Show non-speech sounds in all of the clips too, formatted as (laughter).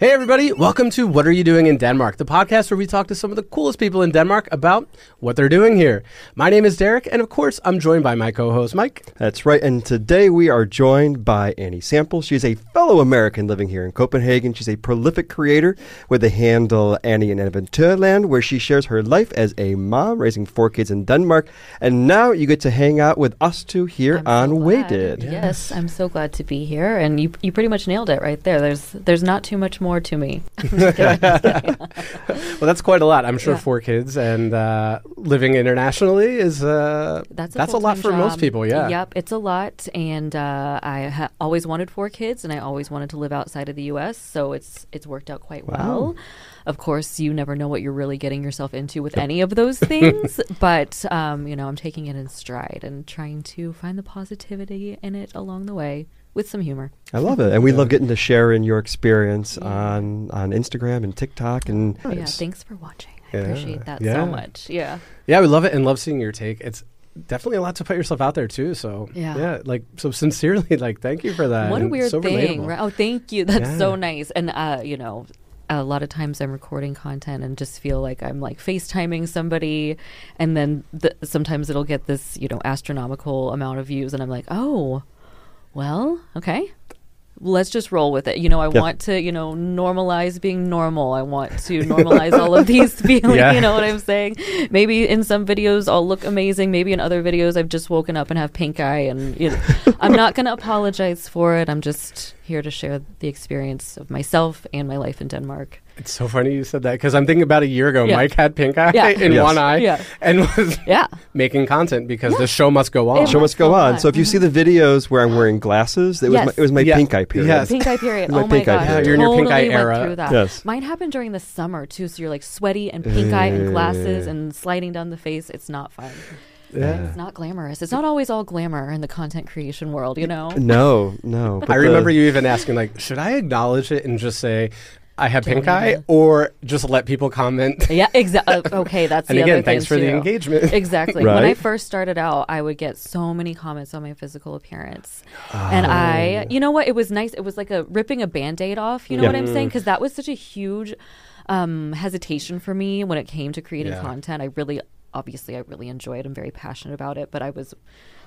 Hey, everybody, welcome to What Are You Doing in Denmark, the podcast where we talk to some of the coolest people in Denmark about what they're doing here. My name is Derek, and of course, I'm joined by my co host, Mike. That's right. And today we are joined by Annie Samples. She's a fellow American living here in Copenhagen. She's a prolific creator with the handle Annie in Eventyrland, where she shares her life as a mom raising four kids in Denmark. And now you get to hang out with us two here I'm on so glad. Weighted. Yes, I'm so glad to be here, and you you pretty much nailed it right there. There's there's not too much more to me. (laughs) Well, that's quite a lot. I'm sure Yeah. four kids and uh, living internationally is uh, That's a, that's a lot for most people. Yeah. Yep, it's a lot, and uh, I ha- always wanted four kids, and I always wanted to live outside of the U.S. So it's it's worked out quite well. Of course, you never know what you're really getting yourself into with any of those (laughs) things, but um, you know, I'm taking it in stride and trying to find the positivity in it along the way with some humor. I love it. And we love getting to share in your experience Yeah. on, on Instagram and TikTok. And Yeah, thanks for watching. I Yeah. appreciate that Yeah. so much. Yeah. Yeah, we love it and love seeing your take. It's definitely a lot to put yourself out there too. So Yeah. yeah, like so sincerely, like thank you for that. what a weird so thing. Right? Oh, thank you. That's so nice. And uh, you know, a lot of times I'm recording content and just feel like I'm like FaceTiming somebody, and then th- sometimes it'll get this you know astronomical amount of views, and I'm like, oh, well, okay. Let's just roll with it. You know, I Yeah. want to, you know, normalize being normal. I want to (laughs) normalize all of these feelings. Yeah. You know what I'm saying? Maybe in some videos I'll look amazing. Maybe in other videos I've just woken up and have pink eye, and you know, I'm not going to apologize for it. I'm just here to share the experience of myself and my life in Denmark. It's so funny you said that because I'm thinking about a year ago, Yeah. Mike had pink eye Yeah. (laughs) in Yes. one eye Yeah. and was Yeah. making content because the show must go on. It show must go go on. on. So if you see the videos where I'm wearing glasses, it was Yes. my, it was my Yeah. pink eye period. Yes. Pink eye period. My oh my pink eye gosh. period. Yeah, you're in your pink eye totally went era. through that. Yes. Mine happened during the summer too, so you're like sweaty and pink eye and glasses Uh. and sliding down the face. It's not fun. Yeah. It's not glamorous. It's not always all glamour in the content creation world, you know? No, no. (laughs) but I the- remember you even asking like, should I acknowledge it and just say I have Don't pink eye, even. or just let people comment? Yeah, exactly. (laughs) Okay, that's and the again, other thing thanks for the engagement. (laughs) Exactly. When I first started out, I would get so many comments on my physical appearance. And I, you know what? It was nice. It was like a ripping a band aid off. You know Yeah. what I'm saying? Because that was such a huge um, hesitation for me when it came to creating Yeah. content. I really, obviously, I really enjoy it. I'm very passionate about it. But I was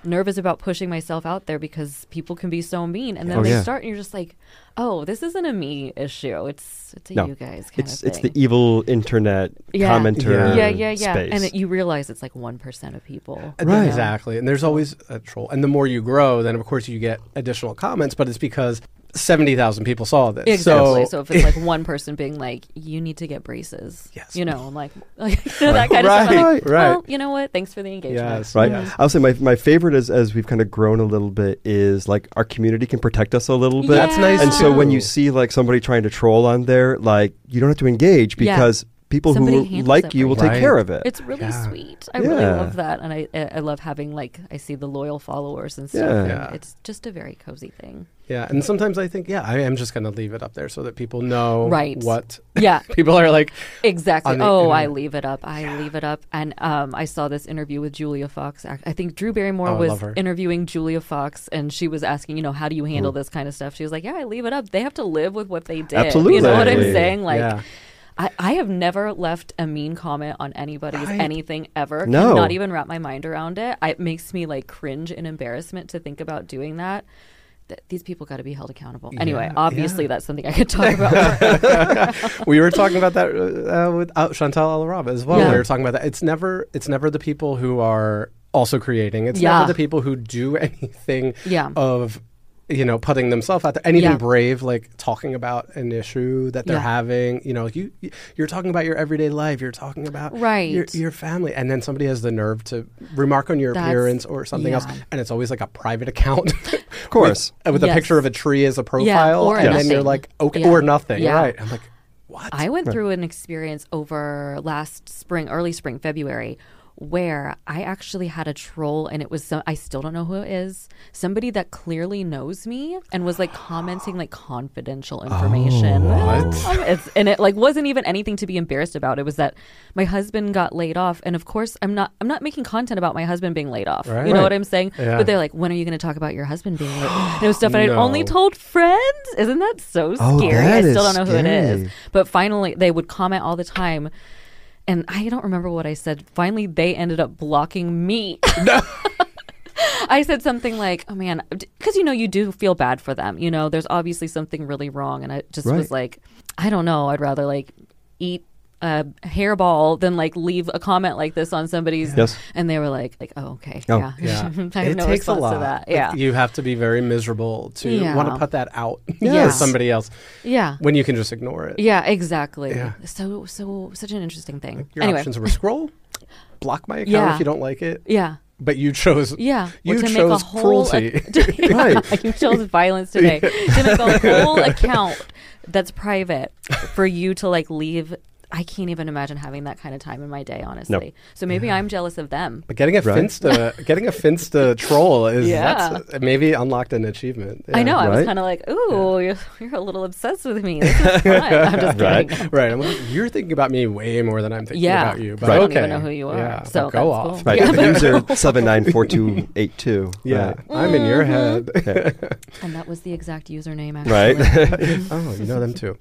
nervous about pushing myself out there because people can be so mean. And then Oh, they yeah. start, and you're just like, oh, this isn't a me issue. It's, it's a No. you guys kind It's of it's the evil internet Yeah. commenter yeah, yeah, yeah. space. And it, you realize it's like 1% of people. And Right. Exactly. And there's always a troll. And the more you grow, then of course you get additional comments, but it's because 70,000 people saw this. Exactly. So, So, if it's like (laughs) one person being like, "You need to get braces," Yes. you know, like, (laughs) like (laughs) that kind of stuff. I'm Right, like, right. Well, you know what? Thanks for the engagement. Yes. Right. Yes. I'll say my, my favorite is as we've kind of grown a little bit is like our community can protect us a little bit. That's nice And so when you see like somebody trying to troll on there, like you don't have to engage Yeah. because people Somebody who like you will you. take care of it. It's really Yeah. sweet. I really love that, and I I I love having like I see the loyal followers and stuff. Yeah. and Yeah. It's just a very cozy thing. yeah. And sometimes I think, yeah, I am just going to leave it up there so that people know Right. what Yeah, (laughs) people are like. Exactly. the Oh, I leave it up. I leave it up. And um, I saw this interview with Julia Fox. I think Drew Barrymore Oh, was interviewing Julia Fox, and she was asking, you know, how do you handle this kind of stuff? She was like, yeah, I leave it up. They have to live with what they did. Absolutely, You know what I'm saying? Like, yeah. I, I have never left a mean comment on anybody's Right. anything ever. No. Cannot even wrap my mind around it. I, it makes me like cringe and embarrassment to think about doing that. Th- these people got to be held accountable. Anyway, Yeah, obviously yeah. that's something I could talk (laughs) about. (laughs) we were talking about that uh, with uh, Chantal Alaraba as well. Yeah. We were talking about that. It's never it's never the people who are also creating. It's Yeah. never the people who do (laughs) anything Yeah. of you know putting themselves out there anything Yeah. brave like talking about an issue that they're Yeah. having you know you you're talking about your everyday life you're talking about Right. your, your family and then somebody has the nerve to remark on your That's- appearance or something else and it's always like a private account (laughs) Of course. with, with a picture of a tree as a profile or and then you're like okay Yeah. or nothing Yeah. right i'm like what I went through an experience over last spring, early spring, February, where I actually had a troll, and it was some, I still don't know who it is. Somebody that clearly knows me and was like commenting like confidential information. what? (laughs) Um, it's, and it like wasn't even anything to be embarrassed about. It was that my husband got laid off, and of course I'm not I'm not making content about my husband being laid off. Right. You know what I'm saying? Yeah. But they're like, when are you going to talk about your husband being laid? And it was stuff And I'd only told friends. Isn't that so Oh, scary? that I still don't know who it is. But finally, they would comment all the time. And I don't remember what I said. Finally, they ended up blocking me. (laughs) I said something like, "Oh man," because you know you do feel bad for them. You know, there's obviously something really wrong, and I just Right. was like, "I don't know. I'd rather like eat a hairball than like leave a comment like this on somebody's." Yes. And they were like, "Like, oh okay, Oh. yeah, Yeah, (laughs) I have it no takes a lot. to that. Like, Yeah, you have to be very miserable to Yeah. want to put that out (laughs) Yeah. for somebody else yeah, when you can just ignore it. yeah, exactly. Yeah. So, so such an interesting thing. Your anyway, options were scroll, block my account Yeah. if you don't like it, yeah. but you chose. Yeah, You or to chose make a whole cruelty. (laughs) yeah, Right. you chose violence today to make a whole account that's private for you to like leave. I can't even imagine having that kind of time in my day, honestly. So maybe I'm jealous of them. But getting a Right. Finsta, (laughs) getting a Finsta troll is Yeah. that's maybe unlocked an achievement. I know. I was kind of like, "Ooh, you're, you're a little obsessed with me. This is fun." I'm just (laughs) Right. kidding. right. I'm like, you're thinking about me way more than I'm thinking Yeah. about you. But I don't okay. even know who you are, Yeah, so but go that's off. cool. Right. Yeah, User (laughs) seven nine four two eight two. Yeah, I'm in your mm-hmm. head. And that was the exact username, Right. oh, you know them too.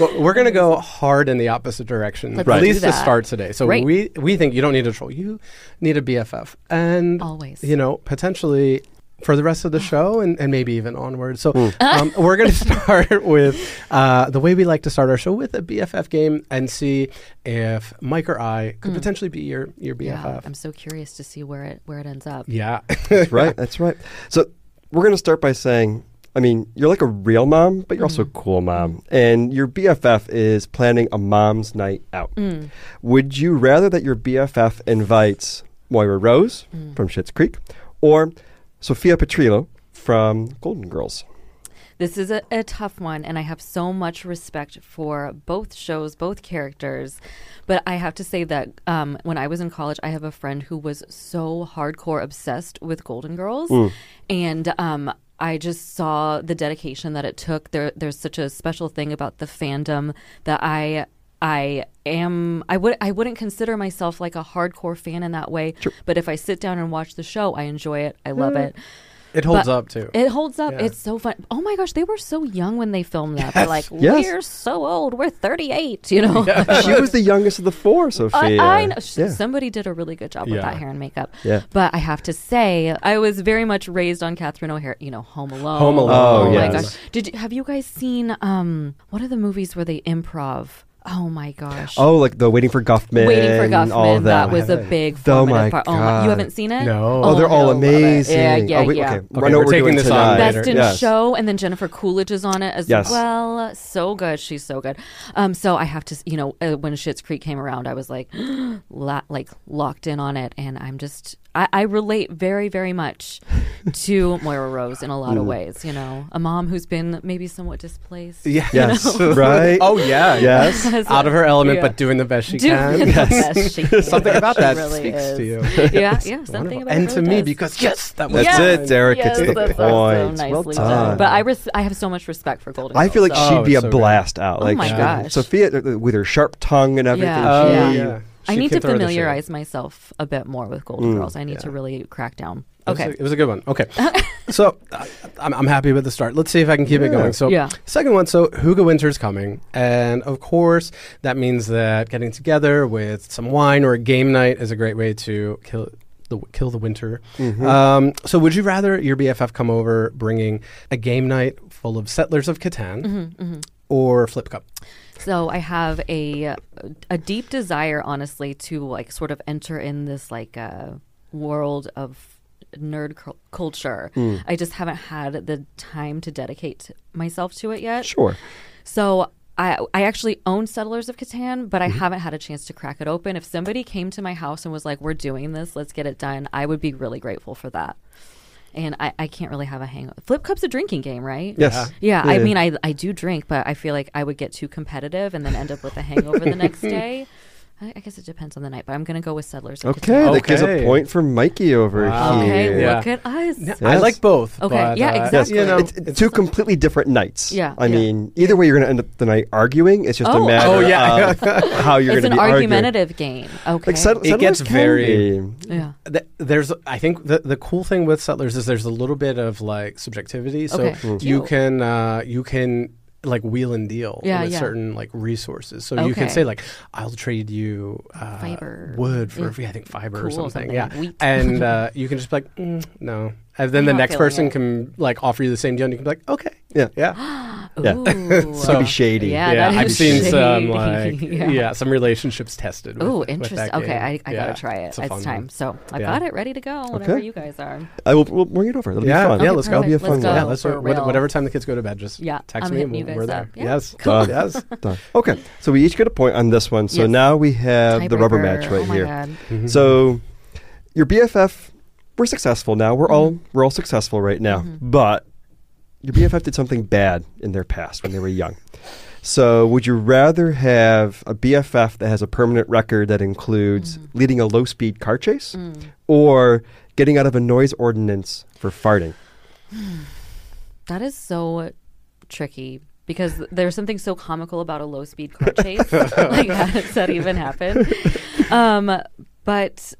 well, we're gonna go hard in the opposite direction, Let's at least to start today. So Great. we we think you don't need a troll. You need a BFF, and Always. you know potentially for the rest of the show and, and maybe even onward. So um, (laughs) we're going to start (laughs) with uh, the way we like to start our show with a BFF game and see if Mike or I could potentially be your your Mm. yeah, BFF. I'm so curious to see where it where it ends up. Yeah. (laughs) That's right. That's right. So we're going to start by saying, I mean, you're like a real mom, but you're also a Mm-hmm. cool mom. And your BFF is planning a mom's night out. Mm. Would you rather that your BFF invites Moira Rose Mm. from Schitt's Creek or Sophia Petrillo from Golden Girls? This is a, a tough one, and I have so much respect for both shows, both characters. But I have to say that um, when I was in college, I have a friend who was so hardcore obsessed with Golden Girls, and um, I just saw the dedication that it took. There, there's such a special thing about the fandom that I. I am I would I wouldn't consider myself like a hardcore fan in that way, but if I sit down and watch the show, I enjoy it. I love mm. it. It holds But up too. It holds up. Yeah. It's so fun. Oh my gosh, they were so young when they filmed that. They're like, Yes. we're so old. We're 38, you know? (laughs) she was the youngest of the four, Sophia. I, I know. S- Yeah. Somebody did a really good job with that hair and makeup. Yeah. But I have to say, I was very much raised on Catherine O'Hara. You know, Home Alone. Home Alone. Oh, my yes. gosh. Did you, have you guys seen um what are the movies where they improv? Oh my gosh. Oh, like the Waiting for Guffman. Waiting for Guffman. All of that that. was a big Oh formative my part. Oh my, God. you haven't seen it? No. Oh, they're all you'll love it. amazing. Yeah, yeah, oh, we, yeah. Okay, Okay, I know we're taking doing this on tonight. later. Best in Yes. show, and then Jennifer Coolidge is on it as Yes. well. So good, she's so good. Um, so I have to, you know, uh, when Schitt's Creek came around, I was like, (gasps) la- like locked in on it, and I'm just, I, I relate very, very much to (laughs) Moira Rose in a lot of ways. You know, a mom who's been maybe somewhat displaced. yeah. Yes, (laughs) right? Oh yeah. Yes. (laughs) Out of her element, Yeah. but doing the best she Doing can. the best she can. Something about that really speaks is. to you. Yeah, yeah, something Wonderful. about and to really me does. because yes, that was That's fine. it, Derek. Yes, it's the that's point. also nicely well done. done. But I res- I have so much respect for Golden. I feel like so- she'd be Oh, a so good. blast out. Oh Like my gosh. Sophia uh, with her sharp tongue and everything. Yeah. She- yeah. so- I need to throw the shade. familiarize myself a bit more with Golden Mm, Girls. I need to really crack down. It was Okay. a- it was a good one. Okay. (laughs) so uh, I'm, I'm happy with the start. Let's see if I can keep it going. So, Yeah. second one. So, Hugo Winter's coming. And of course, that means that getting together with some wine or a game night is a great way to kill the, kill the winter. Mhm. Um, so, would you rather your BFF come over bringing a game night full of Settlers of Catan Mhm, mhm. or Flip Cup? So I have a a deep desire, honestly, to like sort of enter in this like uh, world of nerd cul- culture. Mm. I just haven't had the time to dedicate myself to it yet. Sure. So I I actually own Settlers of Catan, but I Mm-hmm. haven't had a chance to crack it open. If somebody came to my house and was like, "We're doing this, let's get it done," I would be really grateful for that. And I, I can't really have a hangover. Flip Cup's a drinking game, right? Yes. Yeah, I Yeah. mean, I I do drink, but I feel like I would get too competitive and then end up with a hangover the next (laughs) day. I, I guess it depends on the night, but I'm gonna go with Settlers. of Okay, Cthulhu. that gives a Okay. point for Mikey over Wow. here. Okay, Yeah. look at us. I Yes. like both. Okay, but, yeah, uh, exactly. You know, It's, it's two completely different nights. Yeah, I yeah. mean, either way, you're going to end up the night arguing. It's just a Oh. matter Oh, yeah. of (laughs) how you're it's going an to be arguing. argumentative game. Okay. Like settle- It gets can very- be. yeah. Th- there's i think the, the cool thing with settlers is there's a little bit of like subjectivity so Okay. Mm. you Cute. can uh, you can like wheel and deal Yeah, with yeah. certain like resources so you can say like i'll trade you uh, Fiber. wood for Yeah. i think fiber or Cool, something, something, yeah wheat. and (laughs) uh, you can just be like mm, no and then the next person it. can like offer you the same deal and you can be like okay Yeah. yeah (gasps) Yeah. So (laughs) be shady. Yeah, yeah, I've seen shady. some like (laughs) yeah. yeah. some relationships tested. With, Oh, with that interesting. Okay. I, I Yeah, gotta try it. It's, It's, time. one. So I Yeah. got it ready to go whenever Okay. you guys are. I will we'll bring it over. It'll Yeah, be fun. yeah, let's go. It'll be a fun Let's. Yeah, let's for what- whatever time the kids go to bed, just Yeah, text I'm me and we'll, we're there. Yes, Done. yes. (laughs) Done. Okay, so we each get a point on this one. So now we have the rubber match right oh here. Mm-hmm. So your BFF, we're successful now. We're all Mm-hmm. we're all successful right now. But your BFF did something bad in their past when they were young. So would you rather have a BFF that has a permanent record that includes Mm-hmm. leading a low speed car chase, Mm. or getting out of a noise ordinance for farting? (sighs) That is so tricky because there's something so comical about a low speed car chase. (laughs) like how does that even happen? Um, but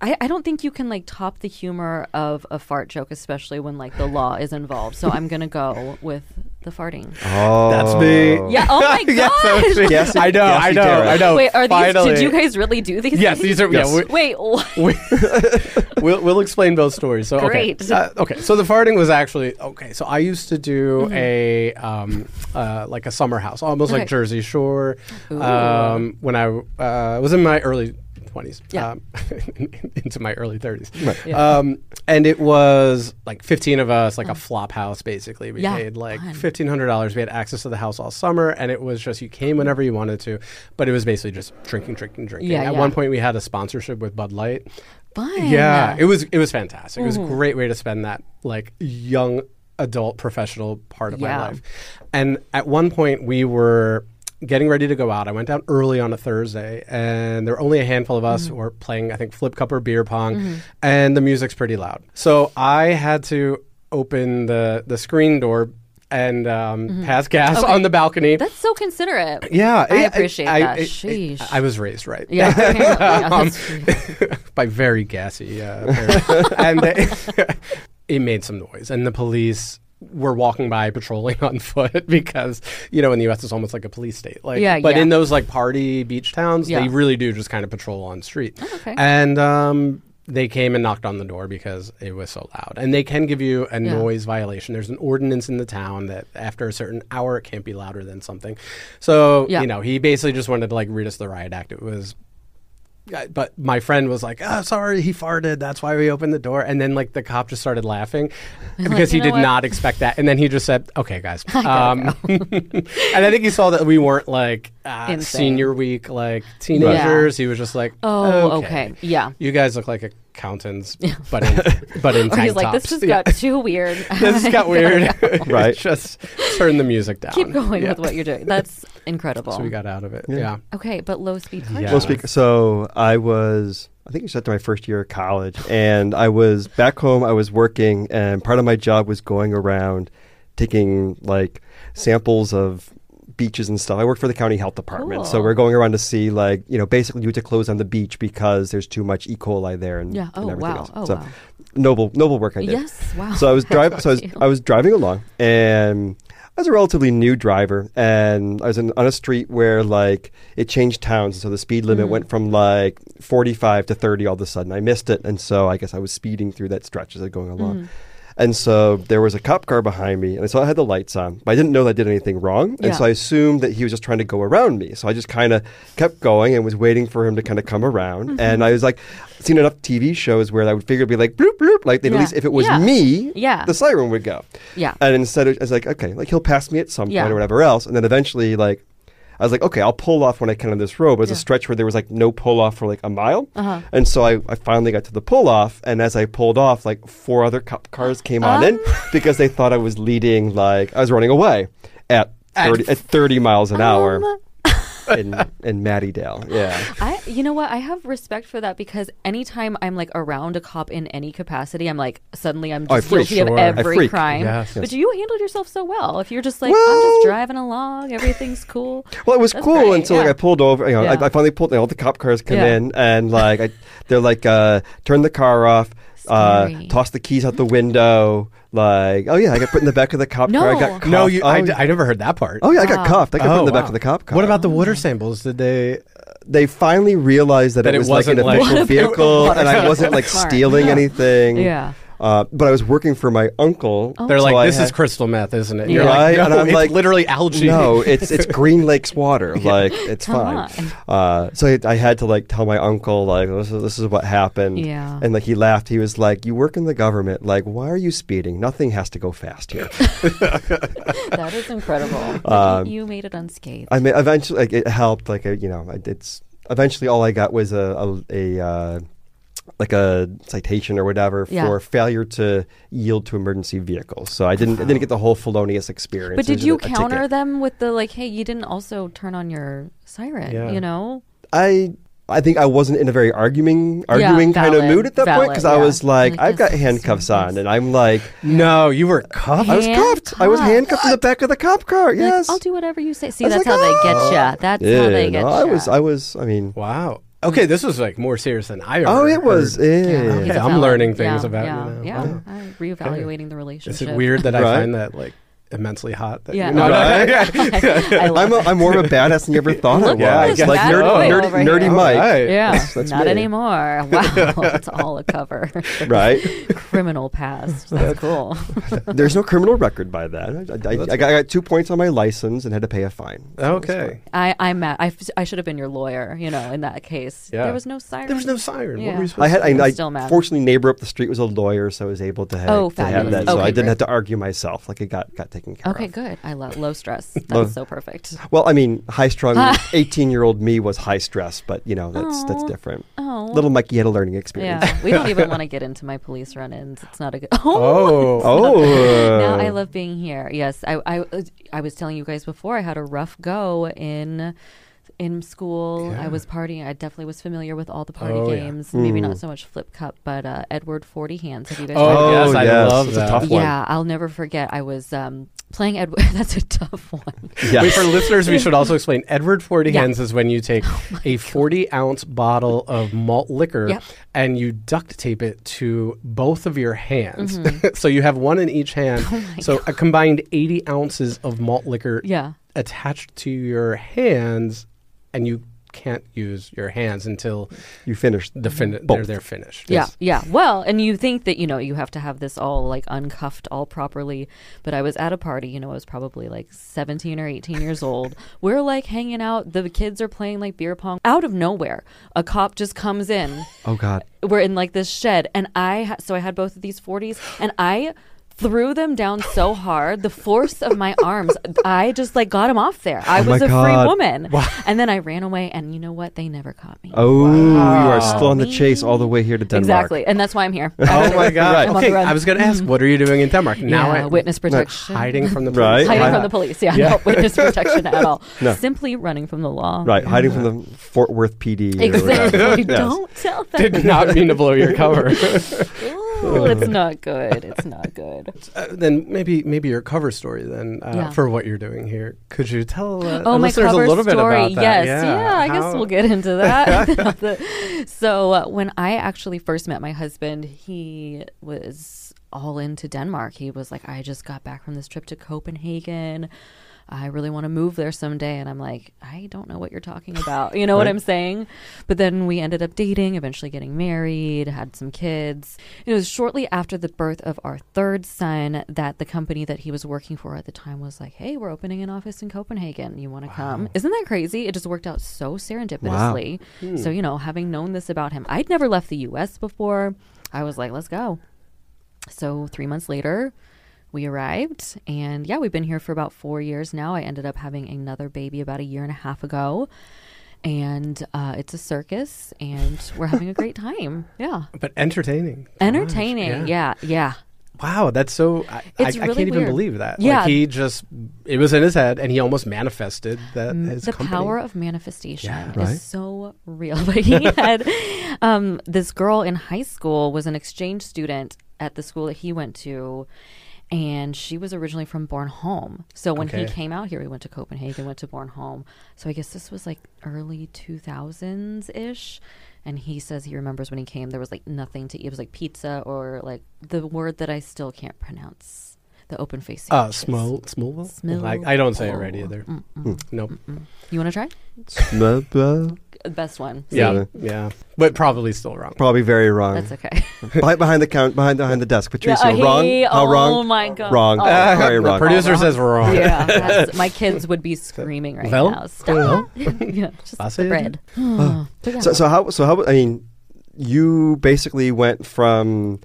I, I don't think you can like top the humor of a fart joke, especially when like the (laughs) law is involved. So I'm gonna go with the farting. Oh, That's me. Yeah. Oh my (laughs) god. that's me. Gassy- I know, I know, I know. Wait, are these? Did you guys really do these? Yes, things? these are. Yes. Yeah, (laughs) Wait, what? we, we'll we'll explain both stories. So okay, Great. Uh, okay. So the farting was actually okay. So I used to do Mm-hmm. a um uh like a summer house, almost like Jersey Shore. Ooh. Um, when I uh, was in my early. 20s Yeah. um, (laughs) into my early 30s Right. Yeah. um, and it was like 15 of us like a flop house basically we Yeah, paid like fun. $1500 we had access to the house all summer and it was just you came whenever you wanted to but it was basically just drinking drinking drinking Yeah, at one point we had a sponsorship with bud light Fun. yeah, it was it was fantastic. It was a Mhm. great way to spend that like young adult professional part of my life. And at one point we were getting ready to go out. I went down early on a Thursday and there were only a handful of us Mm-hmm. who were playing I think flip cup or beer pong and the music's pretty loud. So I had to open the the screen door and um, pass gas Mm-hmm. Okay. on the balcony. That's so considerate. yeah, I it- appreciate I- that. it- it- Sheesh. I was raised right. Yeah. (laughs) Um, (laughs) by very gassy uh, parents. and they, (laughs) it made some noise and the police were walking by patrolling (laughs) on foot because you know in the US it's almost like a police state like Yeah, but yeah. in those like party beach towns Yeah. they really do just kind of patrol on street okay. and um they came and knocked on the door because it was so loud. And they can give you a Yeah. noise violation. There's an ordinance in the town that after a certain hour it can't be louder than something. So, Yeah. you know, he basically just wanted to like read us the riot act. It was but my friend was like, "Oh, sorry, he farted. That's why we opened the door." And then like the cop just started laughing (laughs) because he did what?" not expect that. And then he just said, "Okay, guys." (laughs) Um, (laughs) and I think he saw that we weren't like uh, Insane. senior week like teenagers. He was just like, oh, okay. Yeah. You guys look like accountants, but in, but in (laughs) tank he's like, tops. this just Yeah. got too weird. (laughs) this just got (laughs) weird. Right. just turn the music down. Keep going Yeah. with what you're doing. That's incredible. So we got out of it. Yeah. Yeah. okay, but low speed car Yeah. Well, chase. so I was, I think it was after my first year of college, and I was back home. I was working, and part of my job was going around taking like samples of beaches and stuff. I work for the county health department, so we're going around to see like you know basically you have to close on the beach because there's too much E. coli there and, Yeah. and Oh everything wow. else. Oh so wow. noble noble work I did. Yes. Wow. So I was (laughs) driving. so I was, I was driving along, and I was a relatively new driver, and I was in, on a street where like it changed towns, so the speed limit Mm. went from like forty five to thirty all of a sudden. I missed it, and so I guess I was speeding through that stretch as I was going along. Mhm. And so there was a cop car behind me, and I saw I had the lights on, but I didn't know that I did anything wrong. And Yeah. so I assumed that he was just trying to go around me. So I just kind of kept going and was waiting for him to kind of come around. Mm-hmm. And I was like, seen enough TV shows where I would figure it'd be like bloop bloop, like Yeah. at least if it was Yeah. me, Yeah. the siren would go. Yeah. And instead, of, I was like, okay, like he'll pass me at some point or whatever else. And then eventually, like, I was like, okay, I'll pull off when I can on this road. But it was Yeah. a stretch where there was like no pull off for like a mile. Uh-huh. And so I, I finally got to the pull off. And as I pulled off, like four other cars came on in Um. (laughs) because they thought I was leading, like, I was running away at At 30, at 30 miles an hour. In in Mattydale. Yeah. I, you know what? I have respect for that because anytime I'm like around a cop in any capacity, I'm like suddenly I'm Oh, just freak, guilty sure. of every crime. Yes, But yes. you handled yourself so well. If you're just like I'm just driving along, everything's cool. Well, it was That's cool great, until like. I pulled over. You know, Yeah. I, I finally pulled. You know, all the cop cars come Yeah. in, and like I, they're like, uh, turn the car off, uh, toss the keys out the window. Like, oh yeah, I got put in the back of the cop car. I No. got cuffed. No, you, Oh, I, d- I never heard that part. oh yeah, I got Wow. cuffed. I got put Oh, in the oh, back of the cop car. What about the water samples? Did they? Uh, they finally realized that, That it it was like an wasn't like- official (laughs) What if vehicle, and I wasn't like Smart. stealing anything. Yeah. Uh, but I was working for my uncle. They're so like, this had- is crystal meth, isn't it? Yeah. You're Right, like, and I'm it's like, literally algae. No, (laughs) it's it's Green Lakes water. Like it's Come fine. Uh, so I, I had to like tell my uncle like this is this is what happened. Yeah. And like he laughed. He was like, "You work in the government. Like, why are you speeding? Nothing has to go fast here." (laughs) That is incredible. Um, you, you made it unscathed. I mean, eventually, like it helped. Like I- you know, I- it's eventually all I got was a a, a uh, like a citation or whatever Yeah. for failure to yield to emergency vehicles. So I didn't I didn't get the whole felonious experience. but did you a- a counter ticket. them with the like, hey, you didn't also turn on your siren? Yeah. You know? I I think I wasn't in a very arguing arguing kind of mood at that point valid, because I was like, Like, I've got handcuffs serious. on, and I'm like, (laughs) No, you were cuffed. I was cuffed. I was handcuffed in the back of the cop car. Like, Yes. I'll do whatever you say. See, I was that's like, how they get ah. "Oh." you. That's yeah, how they get no, you. I was. I was. I mean, Wow. Okay, this was like more serious than I oh, ever. oh, it was. heard. Yeah. Yeah, he's Okay, a I'm felon. learning things yeah, about you yeah. Yeah, Wow. I'm reevaluating the relationship. Is relationship. it weird that I Right. find that like immensely hot? That Yeah. you know? Oh, right. (laughs) (laughs) I love (laughs) I'm, a, it. I'm more of a badass than you ever thought I was. Yeah, I guess like that nerdy, boy nerdy, nerdy. Mike. Right. Yeah, That's- that's not me. anymore. Wow, it's all a cover. Right. Criminal past. That's cool. There's no criminal record by that. I, I, I, I got, I got two points on my license and had to pay a fine. So Okay. I, I'm mad. I, f- I should have been your lawyer. You know, in that case, Yeah. there was no siren. There was no siren. What were you supposed I had, to do? I, I still mad. fortunately, neighbor up the street was a lawyer, so I was able to have, Oh, to have fabulous. that. So I didn't have to argue myself. Like it got got taken care Okay, of. good. I love low stress. That's Low- so perfect. (laughs) Well, I mean, high strung, (laughs) eighteen year old me was high stress, but you know that's that's different. Oh, Little Mikey had a learning experience. yeah. We don't even (laughs) want to get into my police run-ins. It's not a good. Oh. Oh, oh. now I love being here. Yes, I, I, I was telling you guys before I had a rough go in in school. I was partying. I definitely was familiar with all the party Oh, yeah. games. Maybe Mm. not so much Flip Cup, but uh, Edward Forty Hands. Have you guys? Oh, yes. I yes, love it's a that. tough one. Yeah, I'll never forget. I was um, playing Edward. (laughs) That's a tough one. Yes. Wait, for listeners, we should also explain. Edward 40 Yeah. Oh hands is when you take (laughs) a 40 ounce bottle of malt liquor Yep. and you duct tape it to both of your hands. Mm-hmm. (laughs) so you have one in each hand. Oh so a combined 80 ounces of malt liquor Yeah. attached to your hands, and you can't use your hands until you finish the fin- they're, they're finished. Yeah, yeah. Well, and you think that, you know, you have to have this all like uncuffed all properly. But I was at a party, you know, I was probably like 17 or 18 years old. (laughs) We're like hanging out. The kids are playing like beer pong. Out of nowhere, a cop just comes in. Oh God. We're in like this shed. And I, ha- so I had both of these 40s and I threw them down so hard the force of my arms i just like got him off there i Oh was my a free God. woman and then i ran away and you know what they never caught me Oh, you are still on the chase all the way here to Denmark. Exactly, and that's why I'm here. Oh my God. Right. I'm Okay. I was going to ask, what are you doing in Denmark? Now yeah, I, witness protection. hiding from the Right. police. Hiding Wow. from the police. Yeah, Yeah. no witness protection at all. (laughs) No. Simply running from the law. Right, hiding from the Fort Worth PD. or Exactly. whatever. (laughs) Yes. Don't tell them. Did not mean to blow your cover. (laughs) Ooh, it's (laughs) not good. It's not good. Uh, then maybe maybe your cover story then uh, Yeah. for what you're doing here. Could you tell uh, Oh, my listeners cover a little bit story. about that? Yes, yeah. I guess we'll get into (laughs) that. (laughs) So uh, when I actually first met my husband, he was all into Denmark. He was like, I just got back from this trip to Copenhagen. I really want to move there someday. And I'm like, I don't know what you're talking about. (laughs) You know what I'm saying? But then we ended up dating, eventually getting married, had some kids. It was shortly after the birth of our third son that the company that he was working for at the time was like, hey, we're opening an office in Copenhagen. You want to come? Isn't that crazy? It just worked out so serendipitously. Hmm. So, you know, having known this about him, I'd never left the US before. I was like, let's go. So, three months later, we arrived and yeah we've been here for about four years now i ended up having another baby about a year and a half ago and uh, it's a circus and (laughs) we're having a great time yeah But entertaining. entertaining Gosh, yeah yeah Wow, that's so. I, I, It's I really can't even believe that. Yeah. like he just it was in his head, and he almost manifested that his the company. power of manifestation Yeah. is so real. (laughs) But he (laughs) had um, this girl in high school was an exchange student at the school that he went to, and she was originally from Bornholm. So when he came out here, he went to Copenhagen, went to Bornholm. So I guess this was like early two thousands ish. And he says he remembers when he came, there was like nothing to eat. It was like pizza or like the word that I still can't pronounce. The open face. Uh, sandwiches. small, small. Smell- I, I don't say it right oh. either. Mm-mm. Nope. You want to try? Blah, blah. The best one. Yeah, See? yeah, but probably still wrong. Probably very wrong. That's okay. (laughs) behind, behind the count, behind behind the desk. Patricia, Yeah, wrong? he- How oh my God. Wrong. Oh, very the wrong. producer wrong. says wrong. yeah, (laughs) that's- my kids would be screaming right Well, now. Stop. (laughs) yeah, just I'll the bread. Oh. But yeah. So, so how? So how? I mean, you basically went from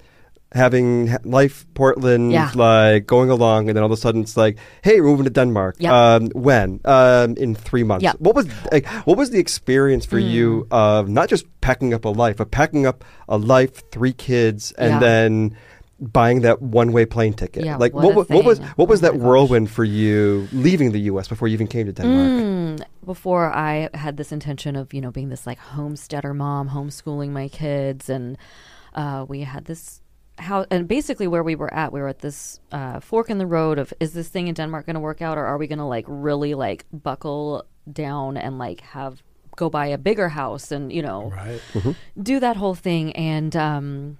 having life Portland, Yeah. like going along, and then all of a sudden it's like, hey, we're moving to Denmark. Yep. Um, when? Um, in three months. Yep. What was like? What was the experience for Mm. you of not just packing up a life, but packing up a life, three kids, and Yeah. then buying that one-way plane ticket? Yeah, like what what, what was what was Oh that whirlwind for you leaving the U.S. before you even came to Denmark? Mm, before I had this intention of, you know, being this like homesteader mom, homeschooling my kids, and uh, we had this house, and basically where we were at, we were at this uh, fork in the road of is this thing in Denmark going to work out, or are we going to like really like buckle down and like have go buy a bigger house and you know Right. do that whole thing and um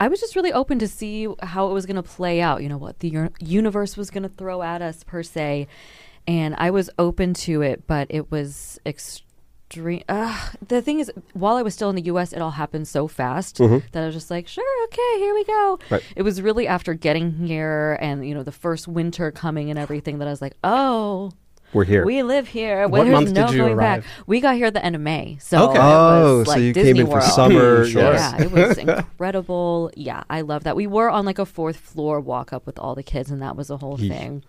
I was just really open to see how it was going to play out, you know, what the ur- universe was going to throw at us per se. And I was open to it, but it was extreme. Uh, the thing is, while I was still in the US, it all happened so fast that I was just like, sure, okay, here we go. Right. It was really after getting here and, you know, the first winter coming and everything that I was like, oh, We're here. we live here. What There's month no did you going arrive? back. We got here at the end of May, so Okay. it Oh, was so like you Disney came in for World. summer. Sure. Yeah, it was (laughs) incredible. Yeah, I love that. We were on like a fourth floor walk up with all the kids, and that was a whole Yeesh. thing.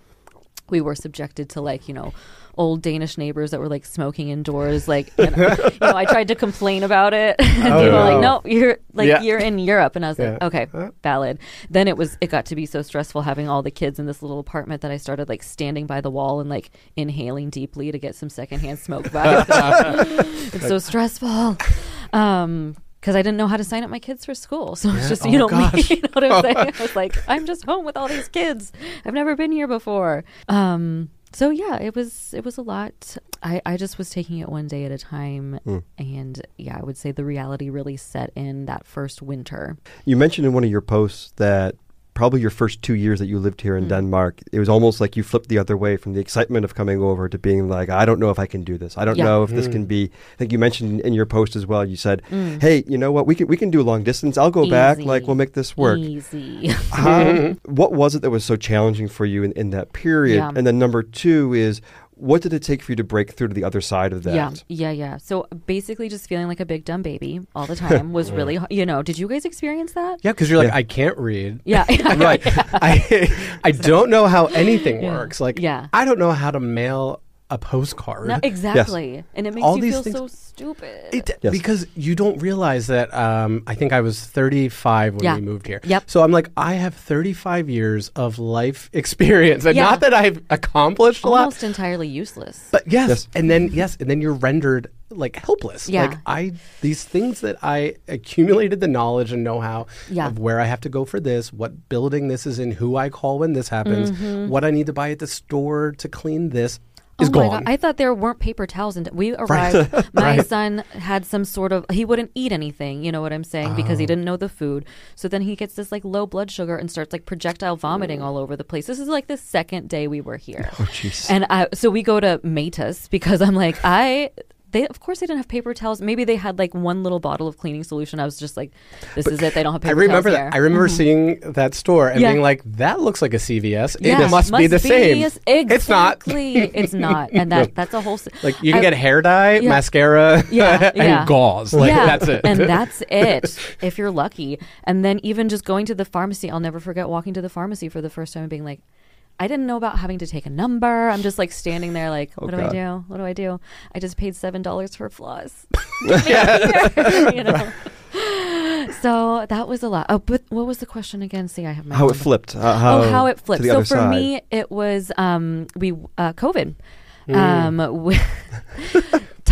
We were subjected to like you know old Danish neighbors that were like smoking indoors. Like you know, you know I tried to complain about it, (laughs) and Oh, they were like, no. "No, you're like Yeah. you're in Europe," and I was like, "Okay, valid." Then it was it got to be so stressful having all the kids in this little apartment that I started like standing by the wall and like inhaling deeply to get some secondhand smoke back. (laughs) it's so stressful. Um because I didn't know how to sign up my kids for school. So it's Yeah. just, Oh, you know, (laughs) me, you know what I'm saying? I was like, (laughs) I'm just home with all these kids. I've never been here before. Um, so yeah, it was it was a lot. I, I just was taking it one day at a time Mm. and yeah, I would say the reality really set in that first winter. You mentioned in one of your posts that probably your first two years that you lived here in Mm. Denmark, it was almost like you flipped the other way from the excitement of coming over to being like, I don't know if I can do this. I don't Yeah. know if this Mm. can be. I think you mentioned in your post as well. You said, Mm. "Hey, you know what? We can we can do long distance. I'll go back. Like we'll make this work." Easy. How, (laughs) what was it that was so challenging for you in, in that period? Yeah. And then number two is, what did it take for you to break through to the other side of that? Yeah, yeah, yeah. So basically, just feeling like a big dumb baby all the time was (laughs) really, you know. Did you guys experience that? Yeah, because you're like, Yeah. I can't read. (laughs) Yeah, (laughs) right. I I don't know how anything Yeah. works. Like, Yeah. I don't know how to mail a postcard. No, exactly, and it makes All you feel things- so stupid. It, Yes. Because you don't realize that. Um, I think I was 35 when Yeah. we moved here. Yep. So I'm like, I have 35 years of life (laughs) experience, and Yeah. not that I've accomplished a lot, Almost entirely useless. but yes, Yes. and then yes, and then you're rendered like helpless. Yeah. Like I these things that I accumulated the knowledge and know-how Yeah. of where I have to go for this, what building this is in, who I call when this happens, what I need to buy at the store to clean this is oh my gone. god! I thought there weren't paper towels, and we arrived. (laughs) My Right. son had some sort of he wouldn't eat anything. You know what I'm saying? Because he Oh. didn't know the food. So then he gets this like low blood sugar and starts like projectile vomiting all over the place. This is like the second day we were here. Oh, jeez. And I, so we go to Matas because I'm like, I, they, of course, they didn't have paper towels. Maybe they had like one little bottle of cleaning solution. I was just like, this is it. They don't have I paper remember towels that. here. I remember mm-hmm. seeing that store and Yeah. being like, "That looks like a CVS. Yeah, It must, be the same." as- It's not. Exactly. it's not. And that that's a whole. (laughs) Like you can I- get hair dye, Yeah. mascara, Yeah, (laughs) and gauze. Like yeah, that's it. and that's (laughs) it. If you're lucky, and then even just going to the pharmacy, I'll never forget walking to the pharmacy for the first time and being like, I didn't know about having to take a number. I'm just like standing there, like, Oh, what do God. I do? What do I do? I just paid seven dollars for floss. (laughs) (laughs) you know. so that was a lot. Oh, but what was the question again? See, I have my How it flipped. Uh, how, oh, how it flipped. So for side. me, it was um, we uh, COVID. Mm. Um, (laughs) we-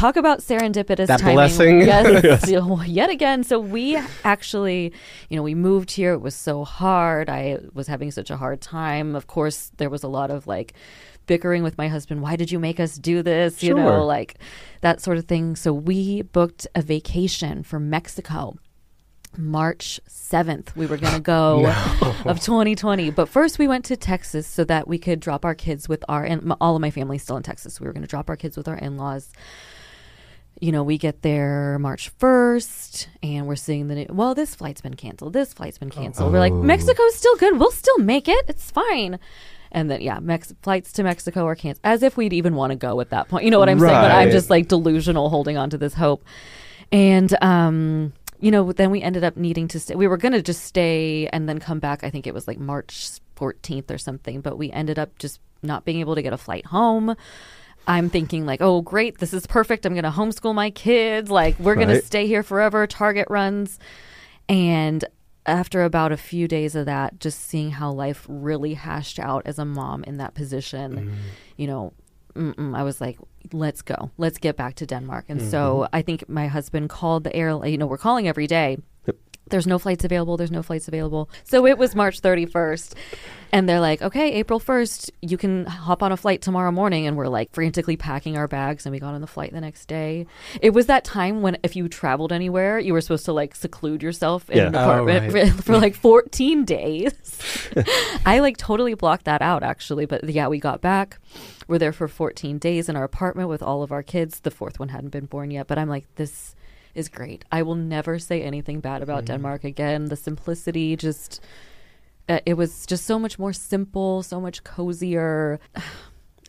talk about serendipitous That timing. blessing. Yes, (laughs) (laughs) yet again. So we actually, you know, we moved here. It was so hard. I was having such a hard time. Of course, there was a lot of like bickering with my husband. Why did you make us do this? You Sure. know, like that sort of thing. So we booked a vacation for Mexico. March 7th, we were going (laughs) to go of 2020. But first, we went to Texas so that we could drop our kids with our, and all of my family still in Texas. We were going to drop our kids with our in laws. You know, we get there March 1st and we're seeing the, new- well, this flight's been canceled. This flight's been canceled. We're like, Oh. Mexico's still good. We'll still make it. It's fine. And then, yeah, Mex- flights to Mexico are canceled. As if we'd even want to go at that point. You know what I'm saying? But I'm just like delusional holding on to this hope. And, um, you know, then we ended up needing to stay. We were going to just stay and then come back. I think it was like March 14th or something, but we ended up just not being able to get a flight home. I'm thinking like, oh great, this is perfect. I'm going to homeschool my kids. Like we're going to stay here forever. Target runs. And after about a few days of that, just seeing how life really hashed out as a mom in that position, mm-hmm. you know, I was like, let's go. Let's get back to Denmark. And so mm-hmm. I think my husband called the air, you know, we're calling every day. There's no flights available. There's no flights available. So it was March 31st. And they're like, okay, April 1st, you can hop on a flight tomorrow morning. And we're like frantically packing our bags. And we got on the flight the next day. It was that time when if you traveled anywhere, you were supposed to like seclude yourself in Yeah. an Oh, (laughs) apartment right. for, for like 14 days. (laughs) I like totally blocked that out actually. But yeah, we got back. We're there for 14 days in our apartment with all of our kids. The fourth one hadn't been born yet. But I'm like, this is great. I will never say anything bad about Denmark again. The simplicity just uh, it was just so much more simple, so much cozier. (sighs)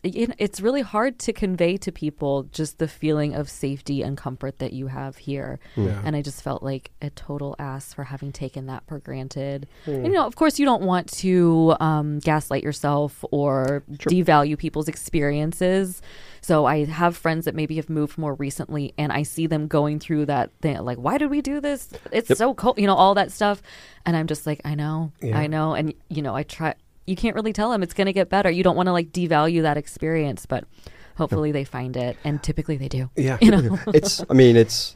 It, it's really hard to convey to people just the feeling of safety and comfort that you have here. Yeah. And I just felt like a total ass for having taken that for granted. And, you know, of course, you don't want to um, gaslight yourself or devalue people's experiences. So I have friends that maybe have moved more recently, and I see them going through that thing, like, why did we do this? It's so cold, you know, all that stuff. And I'm just like, I know, Yeah. I know. And, you know, I try, you can't really tell them it's going to get better. You don't want to like devalue that experience, but hopefully they find it. And typically they do. Yeah. (laughs) You know? it's I mean it's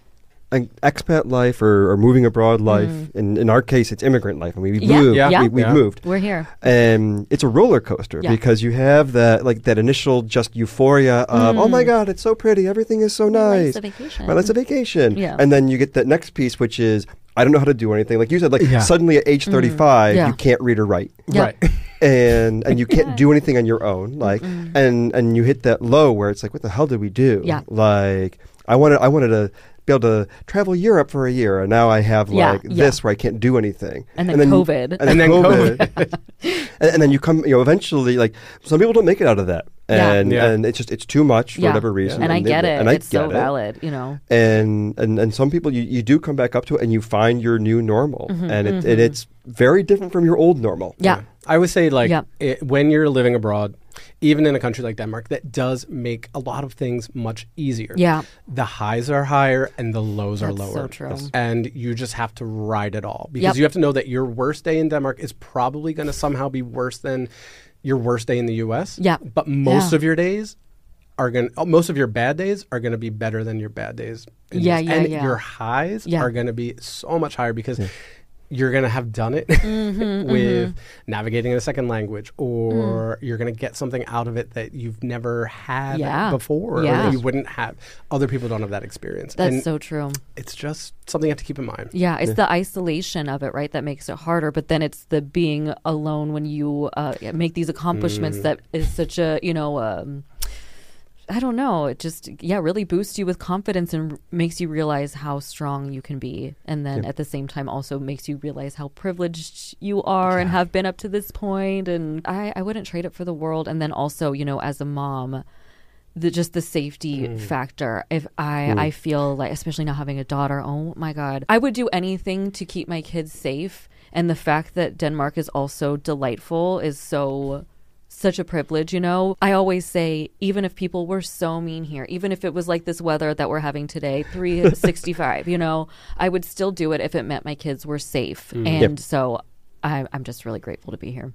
an expat life or, or moving abroad life. In in our case, it's immigrant life. I mean, we've Mm. Yeah, moved. yeah. We, we've Yeah. moved. We're here. and it's a roller coaster Yeah. because you have that like that initial just euphoria of oh my god it's so pretty everything is so My nice life's a vacation. my life's a vacation Yeah. and then you get that next piece which is I don't know how to do anything like you said like Yeah. suddenly at age 35 Mm. Yeah. you can't read or write Yeah. Right. (laughs) and and you can't (laughs) do anything on your own like and and you hit that low where it's like what the hell did we do Yeah. like I wanted I wanted to be able to travel Europe for a year and now I have Yeah, like yeah. this where I can't do anything And then COVID. and then, COVID, (laughs) and, and then you come, you know, eventually, like some people don't make it out of that, Yeah. And Yeah. and it's just it's too much for Yeah. whatever reason. And I they- get it. And I it's so get it. valid, you know. And and and some people you, you do come back up to it and you find your new normal, Mm-hmm, and it, and it's very different from your old normal. Yeah. I would say, like, Yeah. it, when you're living abroad, even in a country like Denmark, that does make a lot of things much easier. Yeah. The highs are higher and the lows are That's so lower. true. Yes. And you just have to ride it all because Yep. you have to know that your worst day in Denmark is probably going to somehow be worse than your worst day in the U.S. Yeah. But most Yeah. of your days are going to, oh, most of your bad days are going to be better than your bad days. in Yeah, this. yeah, and yeah. your highs Yeah. are going to be so much higher because you're going to have done it (laughs) Mm-hmm, with navigating a second language or you're going to get something out of it that you've never had Mm. Yeah. before or Yeah. that you wouldn't have. Other people don't have that experience. That's and so true. it's just something you have to keep in mind. Yeah, it's the isolation of it, right, that makes it harder. But then it's the being alone when you uh, make these accomplishments Mm. that is such a, you know, um, I don't know. It just, yeah, really boosts you with confidence and r- makes you realize how strong you can be. And then at the same time, also makes you realize how privileged you are and have been up to this point. And I, I wouldn't trade it for the world. And then also, you know, as a mom, the just the safety mm. factor. If I mm. I feel like especially now having a daughter, oh my god. I would do anything to keep my kids safe and the fact that Denmark is also delightful is so such a privilege, you know. I always say, even if people were so mean here, even if it was like this weather that we're having today, (laughs) 365, you know, I would still do it if it meant my kids were safe. Mm-hmm. And Yep. so I, I'm just really grateful to be here.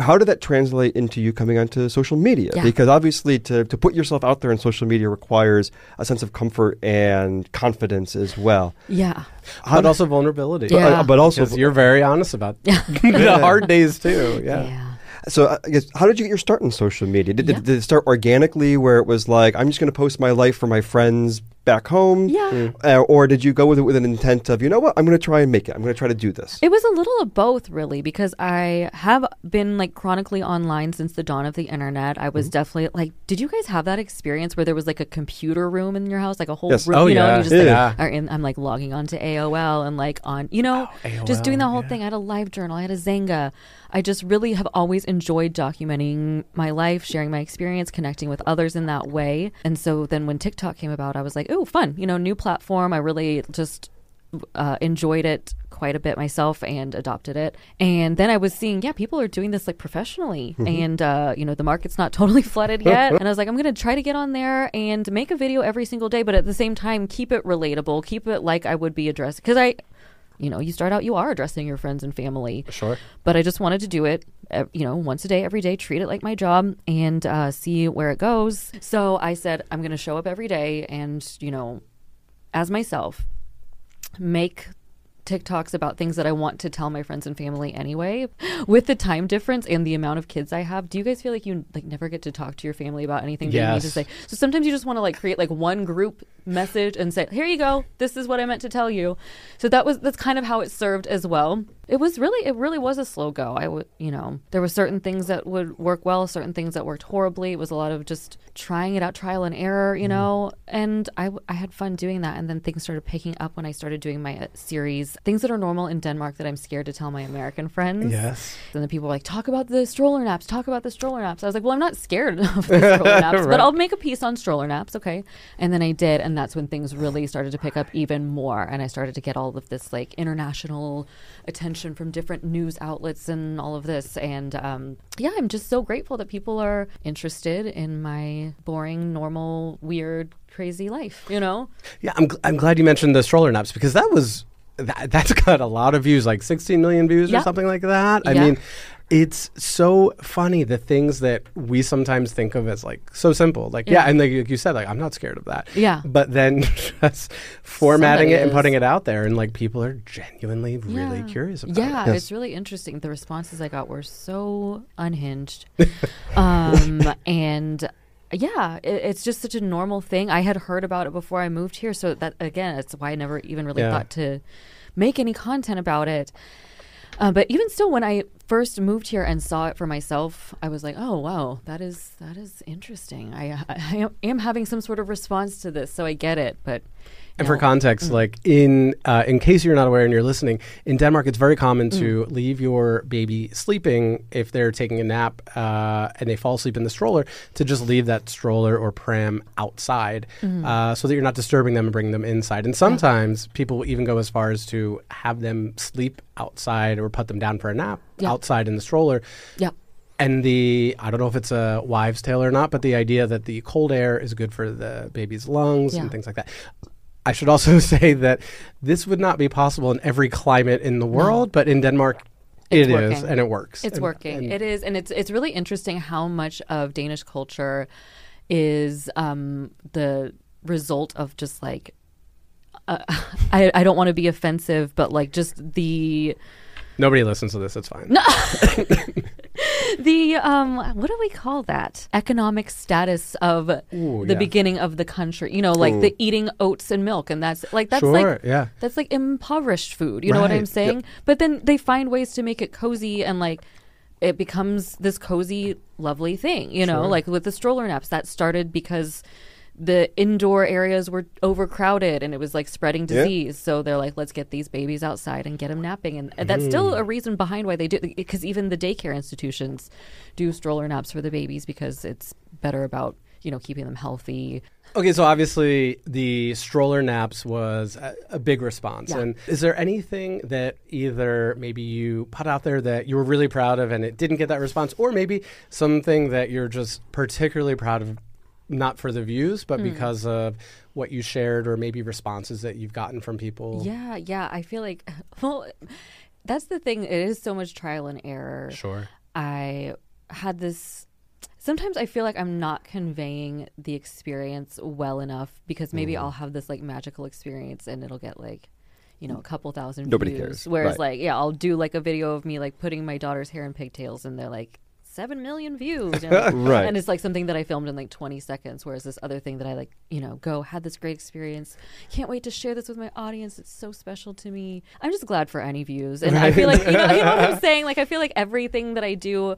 How did that translate into you coming onto social media? Yeah. Because obviously, to, to put yourself out there on social media requires a sense of comfort and confidence as well. Yeah. How but do- also vulnerability. but, uh, Yeah. but also, Because you're very honest about (laughs) (laughs) the hard days too. Yeah. Yeah. So, uh, I guess, how did you get your start in social media? Did, Yeah. did, did it start organically, where it was like, I'm just going to post my life for my friends back home? Yeah. Uh, or did you go with it with an intent of, you know what, I'm going to try and make it. I'm going to try to do this. It was a little of both, really, because I have been like chronically online since the dawn of the internet. I Mm-hmm. was definitely like, did you guys have that experience where there was like a computer room in your house, like a whole Yes. room? Oh, you know, yeah. and you just Yeah. like are in. I'm like logging on to AOL and like on, you know, Oh, just doing the whole yeah. thing. I had a live journal. I had a Xanga. I just really have always enjoyed documenting my life, sharing my experience, connecting with others in that way. And so then when TikTok came about, I was like, oh, fun, you know, new platform. I really just uh, enjoyed it quite a bit myself and adopted it. And then I was seeing, yeah, people are doing this like professionally, and uh, you know, the market's not (laughs) totally flooded (laughs) yet. and I was like, I'm gonna try to get on there and make a video every single day, but at the same time, keep it relatable, keep it like I would be addressed because I. You know, you start out, you are addressing your friends and family. Sure. But I just wanted to do it, uh, you know, once a day, every day, treat it like my job and uh, see where it goes. So I said, I'm going to show up every day and, you know, as myself, make TikToks about things that I want to tell my friends and family anyway. With the time difference and the amount of kids I have, do you guys feel like you like never get to talk to your family about anything that you need to say? So sometimes you just want to like create like one group message and say, "Here you go. This is what I meant to tell you." So that was that's kind of how it served as well. It was really it really was a slow go. I would, you know, there were certain things that would work well, certain things that worked horribly. It was a lot of just trying it out, trial and error, you know. And I, I had fun doing that and then things started picking up when I started doing my uh, series. Things that are normal in Denmark that I'm scared to tell my American friends. Yes. And the people were like, talk about the stroller naps, talk about the stroller naps. I was like, well, I'm not scared (laughs) of the stroller naps, (laughs) Right. but I'll make a piece on stroller naps, okay? And then I did, and that's when things really started to pick up even more. And I started to get all of this like international attention from different news outlets and all of this. And um, yeah, I'm just so grateful that people are interested in my boring, normal, weird, crazy life, you know? Yeah, I'm, gl- I'm glad you mentioned the stroller naps because that was that, that's (laughs) got a lot of views, like 16 million views or something like that. I Yeah. mean, it's so funny the things that we sometimes think of as like so simple. Like yeah, Yeah. and like you said, like I'm not scared of that. Yeah. But then (laughs) just formatting Somebody it and putting it out there, and like people are genuinely really curious about yeah, it. Yes. it's really interesting. The responses I got were so unhinged. (laughs) um, and yeah, it, it's just such a normal thing. I had heard about it before I moved here. So that, again, that's why I never even really Yeah. thought to make any content about it. Uh, but even still, when I first moved here and saw it for myself, I was like, "Oh wow, that is that is interesting. I, I am having some sort of response to this, so I get it." But And you for context, like in uh, in case you're not aware and you're listening, in Denmark, it's very common to leave your baby sleeping if they're taking a nap uh, and they fall asleep in the stroller to just leave that stroller or pram outside uh, so that you're not disturbing them and bringing them inside. And sometimes people will even go as far as to have them sleep outside or put them down for a nap Yeah. outside in the stroller. yeah, And the I don't know if it's a wives' tale or not, but the idea that the cold air is good for the baby's lungs Yeah. and things like that. I should also (laughs) say that this would not be possible in every climate in the world, but in Denmark, It's it is, working. and it works. It's And- working. and- it is, and it's it's really interesting how much of Danish culture is um, the result of just like uh, (laughs) I I don't want to be offensive, but like just the Nobody listens to this. It's fine. (laughs) the um what do we call that economic status of Ooh, the yeah. beginning of the country you know like the eating oats and milk and that's like that's sure. like yeah. that's like impoverished food. You know what I'm saying? But then they find ways to make it cozy and like it becomes this cozy, lovely thing. You know, Sure. like with the stroller naps that started because the indoor areas were overcrowded and it was like spreading Yeah. disease. So they're like, let's get these babies outside and get them napping. And and that's still hmm. a reason behind why they do because even the daycare institutions do stroller naps for the babies because it's better about you know, keeping them healthy. Okay, so obviously the stroller naps was a, a big response. Yeah. And is there anything that either maybe you put out there that you were really proud of and it didn't get that response, or maybe something that you're just particularly proud of, not for the views, but because of what you shared or maybe responses that you've gotten from people? Yeah, yeah. I feel like, (laughs) well, that's the thing. It is so much trial and error. Sure. I had this. Sometimes I feel like I'm not conveying the experience well enough because maybe Mm-hmm. I'll have this like magical experience and it'll get like, you know, a couple thousand Nobody views. cares. Whereas Right. like, yeah, I'll do like a video of me like putting my daughter's hair in pigtails and they're like seven million views. (laughs) know? Right. And it's like something that I filmed in like 20 seconds. Whereas this other thing that I like, you know, go had this great experience. Can't wait to share this with my audience. It's so special to me. I'm just glad for any views. And I feel like, you know, you know what I'm (laughs) saying? Like, I feel like everything that I do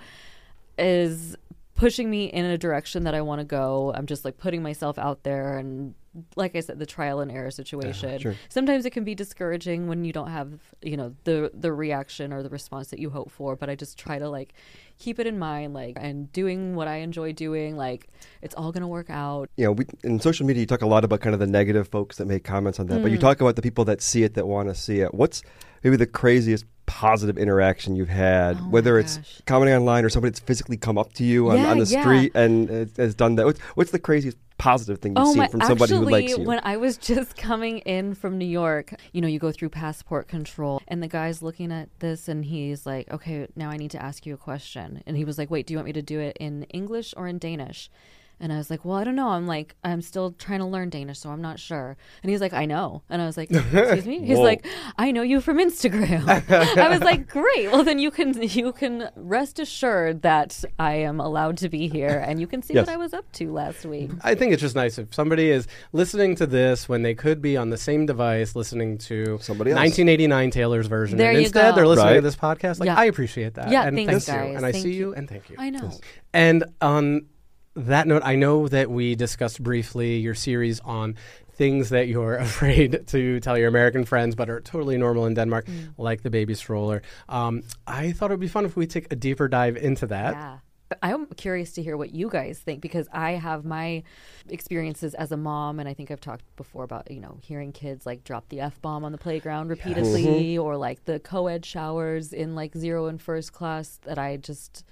is pushing me in a direction that I want to go. I'm just like putting myself out there and like I said the trial and error situation. sure. Sometimes it can be discouraging when you don't have, you know, the the reaction or the response that you hope for, but I just try to like keep it in mind like and doing what I enjoy doing, like it's all going to work out. you know, we, in social media, you talk a lot about kind of the negative folks that make comments on that, Mm. but you talk about the people that see it that want to see it. What's maybe the craziest positive interaction you've had, Oh whether it's gosh. commenting online or somebody that's physically come up to you on, Yeah, on the yeah. street and uh, has done that? What's, what's the craziest positive thing you've Oh seen my! from somebody actually, who likes you? when I was (laughs) just coming in from New York, you know, you go through passport control, and the guy's looking at this, and he's like, "Okay, now I need to ask you a question." And he was like, "Wait, do you want me to do it in English or in Danish?" And I was like, "Well, I don't know. I'm like, I'm still trying to learn Danish, so I'm not sure." And he's like, "I know." And I was like, (laughs) "Excuse me?" He's Whoa. like, "I know you from Instagram." (laughs) I was like, "Great. Well, then you can you can rest assured that I am allowed to be here, and you can see Yes. what I was up to last week." I think it's just nice if somebody is listening to this when they could be on the same device listening to Somebody else. 1989 Taylor's version. There and you instead, go. they're listening to this podcast. Like, Yeah. I appreciate that. Yeah, and thanks, thank you. guys. And I see you. you and thank you. I know. And on that note, I know that we discussed briefly your series on things that you're (laughs) afraid to tell your American friends but are totally normal in Denmark, Mm. like the baby stroller. Um, I thought it would be fun if we take a deeper dive into that. Yeah. I'm curious to hear what you guys think because I have my experiences as a mom, and I think I've talked before about you know hearing kids like drop the f bomb on the playground repeatedly, or like the co-ed showers in like zero and first class that I just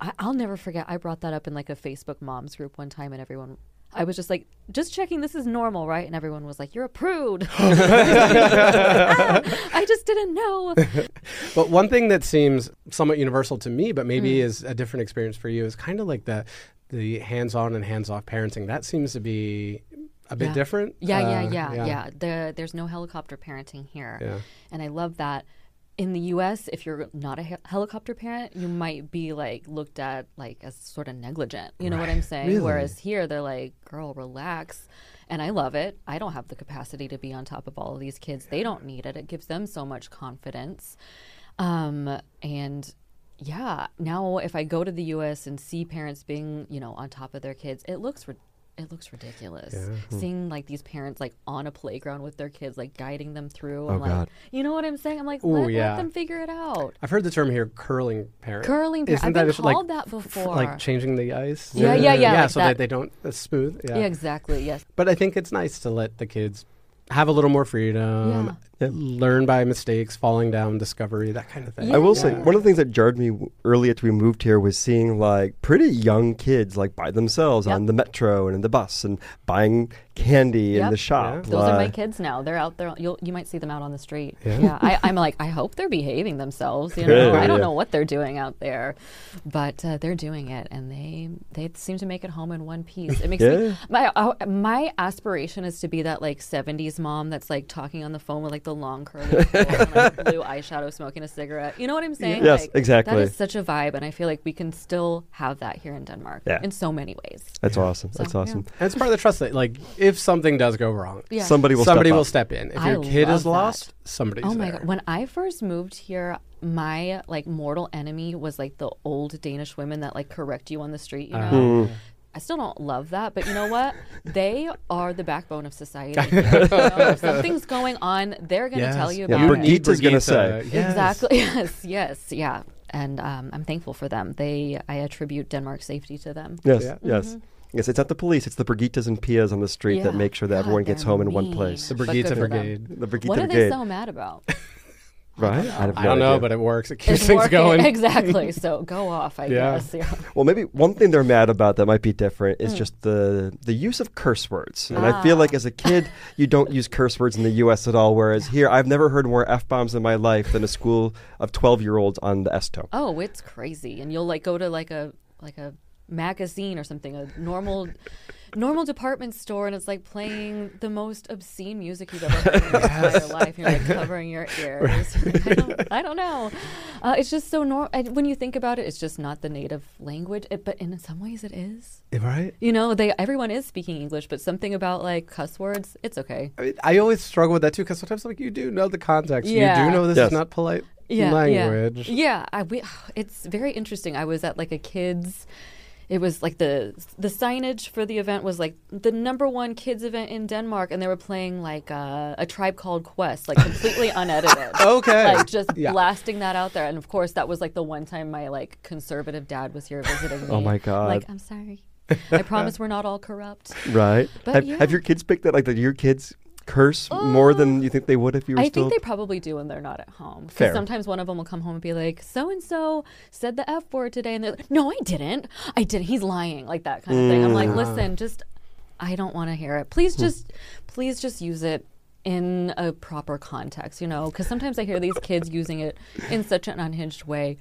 I, I'll never forget. I brought that up in like a Facebook moms group one time, and everyone. I was just like, just checking this is normal, right? And everyone was like, "You're a prude." (laughs) Ah, I just didn't know. (laughs) But one thing that seems somewhat universal to me, but maybe Mm. is a different experience for you, is kind of like the the hands-on and hands-off parenting. That seems to be a bit Yeah. different. Yeah, yeah, Uh, yeah, yeah. There, there's no helicopter parenting here, Yeah. and I love that. In the U.S., if you're not a he- helicopter parent, you might be like looked at like as sort of negligent. You know what I'm saying? Really? Whereas here, they're like, "Girl, relax." And I love it. I don't have the capacity to be on top of all of these kids. They don't need it. It gives them so much confidence. Um, and yeah, now if I go to the U.S. and see parents being, you know, on top of their kids, it looks ri- it looks ridiculous. Seeing like these parents like on a playground with their kids, like guiding them through. Oh, I'm like, God. you know what I'm saying? I'm like, Ooh, let, yeah. let them figure it out. I've heard the term here, curling parent. Curling parent. Isn't I've that if, like, called that f- before. like changing the ice. Yeah, yeah, yeah, Yeah, like so that. that they don't uh, smooth. Yeah. yeah, exactly. Yes. But I think it's nice to let the kids have a little more freedom, Yeah. learn by mistakes, falling down, discovery, that kind of thing. Yeah. I will say one of the things that jarred me w- early after we moved here was seeing like pretty young kids like by themselves Yep. on the metro and in the bus and buying candy in the shop. Those are my kids now. They're out there. You'll, you might see them out on the street. Yeah. Yeah, I, I'm like, I hope they're behaving themselves. You (laughs) Good, know, I don't yeah. know what they're doing out there, but uh, they're doing it, and they they seem to make it home in one piece. It makes Yeah. me my uh, my aspiration is to be that like '70s mom that's like talking on the phone with like the long curly hair and like, (laughs) blue eyeshadow, smoking a cigarette. You know what I'm saying? Yes, Like, exactly. That is such a vibe, and I feel like we can still have that here in Denmark Yeah. in so many ways. That's awesome. So, That's yeah. awesome. And it's part of the trust that, like, if something does go wrong, Yeah. Somebody will somebody step will up. step in. If I your kid love is that. lost, somebody's Oh my there. god! When I first moved here, my like mortal enemy was like the old Danish women that like correct you on the street. You know, Mm. I still don't love that, but you know what? (laughs) they are the backbone of society. You (laughs) know, if something's going on, they're going to Yes. tell you Yeah, about Brigitte it. is gonna say. uh, yes. Exactly. (laughs) Yes. Yes. Yeah. And um, I'm thankful for them. They, I attribute Denmark's safety to them. Yes, Yeah. yes. Yes, it's not the police; it's the Brigitas and Pias on the street that make sure that God, everyone gets they're home in one place. The But Brigitte good for. Brigade. The Brigita What are Brigade, they so mad about? Right? I, I don't know, idea. but it works. It keeps It's things working. going. (laughs) exactly. (laughs) So go off, I Yeah. guess. Yeah. Well, maybe one thing they're mad about that might be different Mm. is just the the use of curse words. And I feel Ah. like as a kid, you don't use curse words in the U.S. at all, whereas here, I've never heard more f bombs in my life than a school of twelve year olds on the S-tog. Oh, it's crazy. And you'll like go to like a like a magazine or something, a normal normal department store and it's like playing the most obscene music you've ever heard in your entire life. You're like covering your (laughs) ears. (laughs) I, don't, (laughs) I don't know. Uh, it's just so normal. When you think about it, it's just not the native language. It, but in some ways, it is. Right? You know, they everyone is speaking English, but something about like cuss words, it's okay. I, mean, I always struggle with that too because sometimes like you do know the context. You do know this Yes. is not polite yeah, language. Yeah, yeah. I, we, (sighs) it's very interesting. I was at like a kids. It was like the the signage for the event was like the number one kids event in Denmark, and they were playing like uh, a tribe called Quest, like completely (laughs) unedited. Okay. like just Yeah. blasting that out there. And of course, that was like the one time my like conservative dad was here visiting me. Oh my God. Like I'm sorry. I promise we're not all corrupt. (laughs) Right? But have, yeah. have your kids picked that? Like, that your kids curse more than you think they would if you were I think they probably do when they're not at home. 'Cause Fair. sometimes one of them will come home and be like, "So and so said the f word today," and they're like, "No, I didn't. I didn't. He's lying." Like that kind of thing. I'm Mm. like, "Listen, just I don't want to hear it. Please, Hmm. just please, just use it." In a proper context, you know, because sometimes I hear these kids using it in such an unhinged way.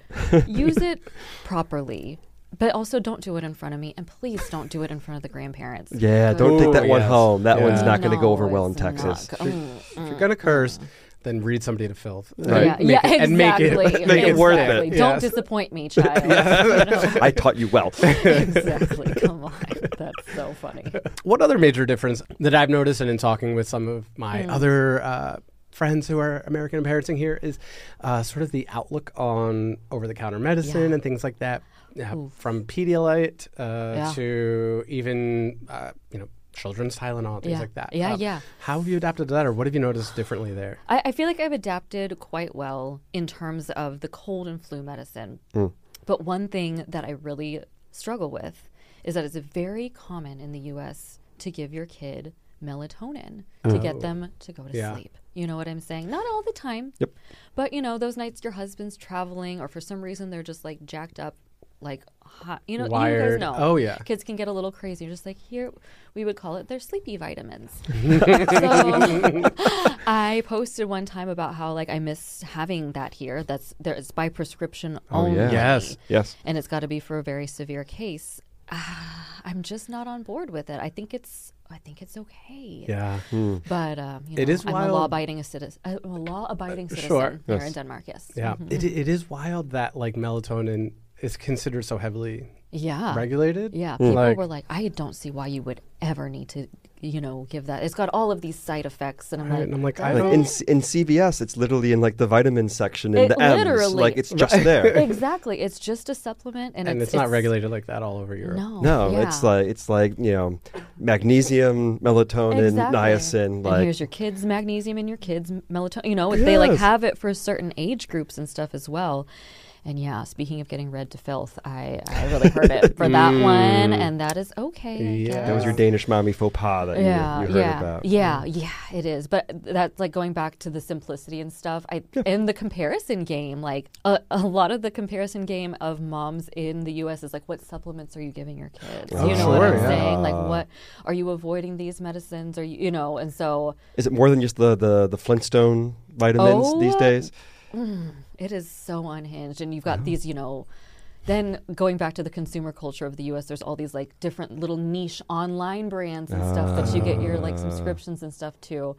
Use it properly, but also don't do it in front of me, and please don't do it in front of the grandparents. yeah, don't take Ooh, that one yes. home. That one's Yeah. not going to go over well in it's not Texas. go- mm, If you're gonna curse, then read somebody to filth. Right. Yeah, Make yeah, it- exactly. and make it (laughs) Make it worth it. Don't Yes. disappoint me, (laughs) child. You? I taught you well. (laughs) exactly. Come on. That's so funny. What other major difference that I've noticed, and in talking with some of my Mm. other uh, friends who are American parenting here, is uh, sort of the outlook on over-the-counter medicine Yeah. and things like that, yeah, Oof. from Pedialyte uh, Yeah. to even uh, you know children's Tylenol, things Yeah. like that. Yeah, Um, yeah. How have you adapted to that, or what have you noticed differently there? I, I feel like I've adapted quite well in terms of the cold and flu medicine. Mm. But one thing that I really struggle with is that it's very common in the US to give your kid melatonin to Oh. get them to go to Yeah. sleep. You know what I'm saying? Not all the time. Yep. But you know, those nights your husband's traveling or for some reason they're just like jacked up like hot. You know, you guys know. Oh, yeah. Kids can get a little crazy. You're just like, here we would call it their sleepy vitamins. (laughs) so (laughs) I posted one time about how like I miss having that here. That's there it's by prescription Oh, only. yeah. Yes. yes. And it's got to be for a very severe case. Ah, I'm just not on board with it. I think it's I think it's okay. Yeah. But um, you know, It is I'm wild. a law-abiding citizen. I'm a law-abiding citizen Sure. here Yes. in Denmark. Yes. Yeah. Mhm. It, it is wild that like melatonin is considered so heavily Yeah. regulated. Yeah. Hmm. People Like- were like, I don't see why you would ever need to, you know, give that. It's got all of these side effects, and I'm Right, like, and I'm like, I Like don't. in, C- in CVS, it's literally in like the vitamin section in It the M's. literally- Like it's just there. (laughs) exactly. It's just a supplement, and, and it's, not regulated like that all over Europe. No. No, yeah. it's like it's like you know, magnesium, melatonin, Exactly. niacin. and Like here's your kids' magnesium and your kids' melatonin. You know, they like have it for certain age groups and stuff as well. And yeah, speaking of getting read to filth, I, I really heard it for that (laughs) one, and that is okay. Yeah. Mm. that was your. Danish mommy faux pas that yeah, you, you heard yeah, about. Yeah, yeah, it is. But that's like going back to the simplicity and stuff. I in the comparison game, like a, a lot of the comparison game of moms in the U.S. is like, what supplements are you giving your kids? Oh, you know what I'm yeah. saying? Like, what are you avoiding these medicines? Are you, you know? And so Is it more than just the the, the Flintstone vitamins these Oh, days? It is so unhinged, and you've got these, you know. Then going back to the consumer culture of the U.S., there's all these like different little niche online brands and stuff that you get your like ah. subscriptions and stuff to.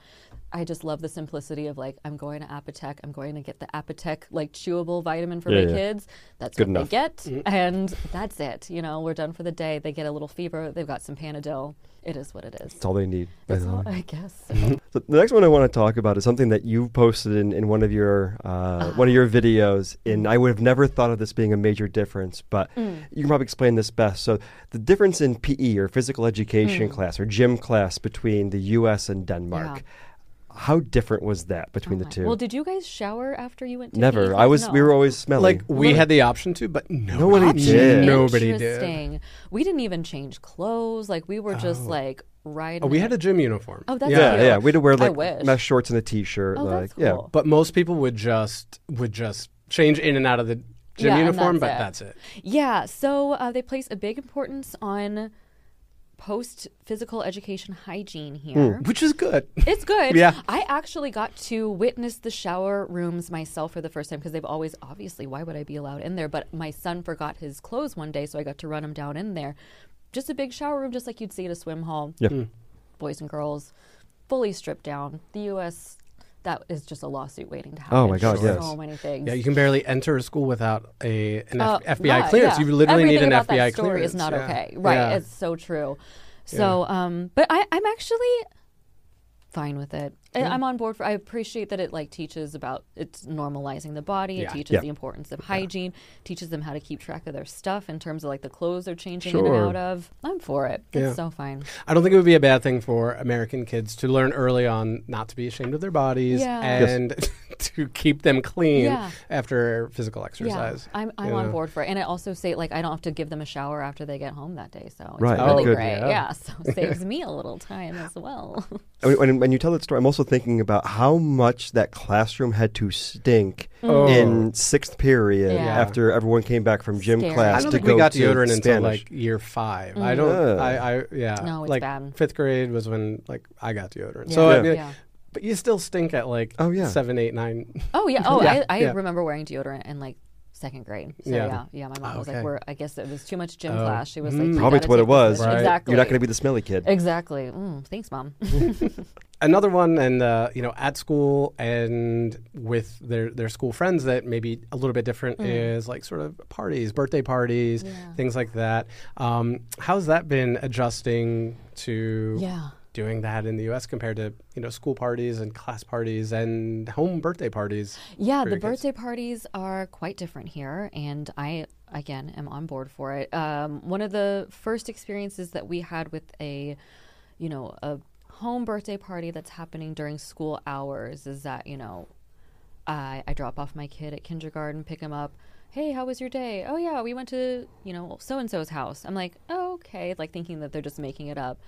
I just love the simplicity of like I'm going to Apotek, I'm going to get the Apotek like chewable vitamin for Yeah, my yeah. kids. That's Good what enough. they get, mm-hmm. and that's it. You know, we're done for the day. They get a little fever. They've got some Panadol. It is what it is. That's all they need. That's all, I guess. so. Mm-hmm. So the next one I want to talk about is something that you posted in, in one of your uh, uh-huh. one of your videos, and mm. I would have never thought of this being a major difference, but mm. you can probably explain this best. So the difference in PE or physical education mm. class or gym class between the U.S. and Denmark. How different was that between Oh the two? Well, did you guys shower after you went to Never. PE? I was. We were always smelly. Like we had the option to, but nobody, Nobody did. Nobody did. We didn't even change clothes. Like we were just Oh. like riding. Oh, we had a gym uniform. Oh, that's yeah, cute. yeah. We had to wear like mesh shorts and a t-shirt. Oh, like, that's yeah. But most people would just would just change in and out of the gym Yeah, uniform, that's but it. that's it. Yeah, so uh, they place a big importance on post physical education hygiene here. Which is good. It's good. (laughs) Yeah. I actually got to witness the shower rooms myself for the first time because they've always, obviously, why would I be allowed in there? But my son forgot his clothes one day, so I got to run him down in there. Just a big shower room, just like you'd see at a swim hall. Yeah. Hmm. Boys and girls, fully stripped down. The U.S., that is just a lawsuit waiting to happen. Oh my God, for yes. So many things. Yeah, you can barely enter a school without a an Uh, F- FBI yeah, clearance. yeah. You literally Everything need an about FBI that story clearance. is not Yeah. okay. Right. Yeah. It's so true. So, um, but I, I'm actually fine with it. I, I'm on board for. I appreciate that it like teaches about it's normalizing the body. Yeah. It teaches Yeah. the importance of hygiene. Teaches them how to keep track of their stuff in terms of like the clothes they're changing in and out of. I'm for it. It's so fine. I don't think it would be a bad thing for American kids to learn early on not to be ashamed of their bodies Yeah. Yes. And (laughs) to keep them clean Yeah. after physical exercise. Yeah, I'm, I'm on know? board for it. And I also say, like, I don't have to give them a shower after they get home that day. So it's Right, really oh, good. great. Yeah. Yeah. So it saves (laughs) me a little time as well. I mean, when, when you tell that story, I'm also thinking about how much that classroom had to stink mm. Oh. in sixth period Yeah. after everyone came back from gym Scary. class I don't to think we got deodorant until like year five. I mm-hmm. don't. Yeah. I, I yeah. No, it's like bad. fifth grade was when like I got deodorant. Yeah. So I mean, Yeah. But you still stink at like Oh, yeah. seven, eight, nine. Oh yeah. (laughs) Oh, Yeah, I, I yeah. remember wearing deodorant in like second grade. So Yeah. yeah, yeah. my mom was Okay. like, "We're." I guess it was too much gym Oh. class. She was like, Mm. "You Probably gotta what it was. Right. Exactly. You're not going to be the smelly kid. Exactly. Mm, thanks, mom. (laughs) (laughs) Another one, and uh, you know, at school and with their their school friends that maybe a little bit different is like sort of parties, birthday parties, Mm. Yeah. things like that. Um, how's that been adjusting to yeah. Doing that in the U.S. compared to you know school parties and class parties and home birthday parties? Yeah, the your kids? birthday parties are quite different here, and I again am on board for it. Um, one of the first experiences that we had with a, you know, a home birthday party that's happening during school hours is that you know, I I drop off my kid at kindergarten, pick him up. Hey, how was your day? Oh yeah, we went to you know so and so's house. I'm like, oh, okay, like thinking that they're just making it up.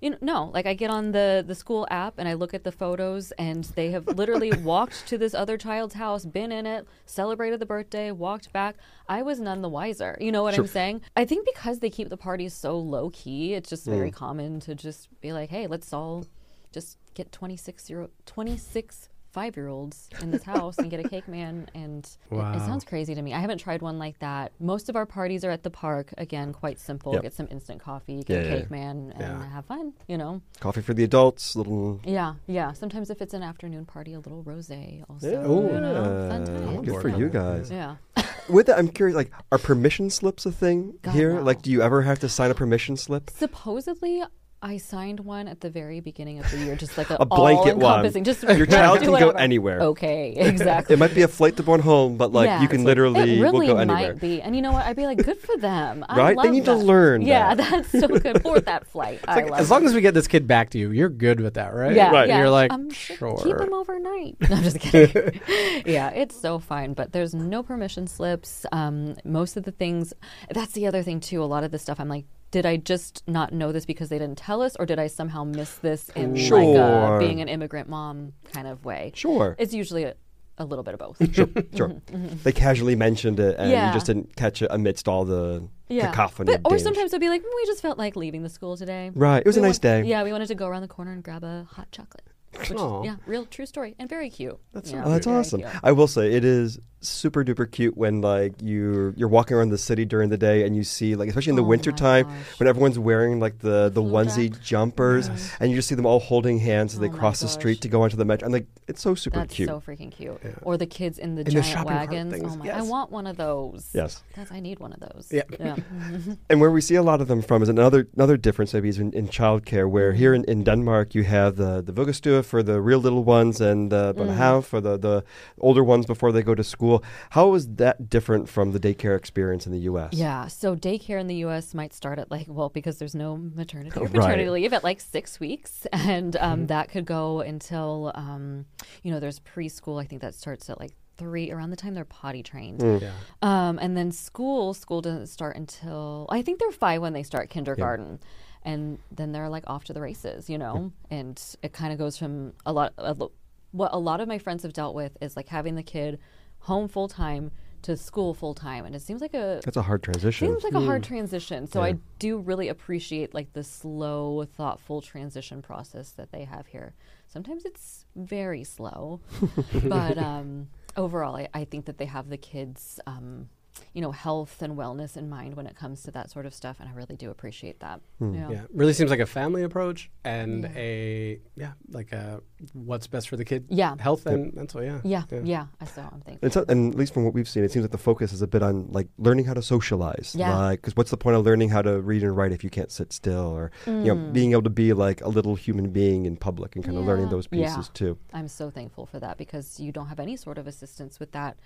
You know, no, like I get on the the school app and I look at the photos, and they have literally (laughs) walked to this other child's house, been in it, celebrated the birthday, walked back. I was none the wiser. You know what I'm saying? I think because they keep the parties so low key, it's just very mm. common to just be like, hey, let's all just get 26 year 26 five year olds in this house and get a cake man and it- it, sounds crazy to me i haven't tried one like that most of our parties are at the park again quite simple Yep. get some instant coffee get Yeah, a yeah, cake man and Yeah. have fun you know Coffee for the adults, little. yeah yeah sometimes if it's an afternoon party a little rosé also Yeah. you know, fun Yeah. Good for you guys. yeah (laughs) With that, I'm curious. Like, are permission slips a thing God, here? no. Like, do you ever have to sign a permission slip? supposedly I signed one at the very beginning of the year, just like (laughs) a, A blanket one. Just Your child can go anywhere. Okay, (laughs) exactly. It might be a flight to Bornholm, but like Yeah. you can It's literally it really will go might be, and you know what? I'd be like, good for them. I Right? They need to learn Yeah, that. (laughs) that's so good for that flight. I Like, love as long it. as we get this kid back to you, you're good with that, right? yeah, Right. yeah. You're like, um, sure. Keep him overnight. No, I'm just kidding. yeah, it's so fine, but there's no permission slips. Um, most of the things. That's the other thing too. A lot of the stuff, I'm like. Did I just not know this because they didn't tell us, or did I somehow miss this in like a, being an immigrant mom kind of way? Sure. It's usually a, a little bit of both. Sure, sure. (laughs) They casually mentioned it, and Mm-hmm, Yeah. you just didn't catch it amidst all the yeah. cacophony. But, or Danish. sometimes it'll be like, "Mm, we just felt like leaving the school today. Right. It was We a nice want- day. Yeah, we wanted to go around the corner and grab a hot chocolate. Which, Aw. yeah, real true story and very cute. That's Yeah, Oh, that's awesome. cute. I will say it is super duper cute when like you're you're walking around the city during the day and you see like especially in the Oh winter time gosh. when everyone's wearing like the the Little onesie jack. jumpers and you just see them all holding hands as they Oh my cross the street to go onto the metro and like it's so super That's cute. so freaking cute. Or the kids in the the giant shopping wagons. things, Oh my! I want one of those. Yes. That's, I need one of those. Yeah. yeah. (laughs) (laughs) And where we see a lot of them from is another another difference maybe is in, in childcare where mm-hmm. here in, in Denmark you have the the vuggestue for the real little ones and uh, about Mm. half for the, the older ones before they go to school. How is that different from the daycare experience in the U.S.? Yeah, so daycare in the U.S. might start at like well because there's no maternity or (laughs) Right. leave at like six weeks, (laughs) and um, Mm-hmm. that could go until um, you know there's preschool. I think that starts at like three around the time they're potty trained, Mm. Yeah. um, and then school school doesn't start until I think they're five when they start kindergarten. And then they're like off to the races, you know, and it kind of goes from a lot. A, lo- what a lot of my friends have dealt with is like having the kid home full time to school full time, and it seems like a That's a hard transition. It seems like a hard transition. So Yeah. I do really appreciate like the slow, thoughtful transition process that they have here. Sometimes it's very slow, (laughs) but um, overall, I, I think that they have the kids, um, you know, health and wellness in mind when it comes to that sort of stuff, and I really do appreciate that. Yeah. Yeah, really seems like a family approach and Yeah. a yeah, like a what's best for the kid. Yeah. health and mental. Yeah, Yeah, yeah, That's what I'm thinking. And, so, and at least from what we've seen, it seems like the focus is a bit on like learning how to socialize. Yeah. Like, because what's the point of learning how to read and write if you can't sit still, or you know, Mm. being able to be like a little human being in public and kind of learning Yeah. those Yeah. pieces too. I'm so thankful for that because you don't have any sort of assistance with that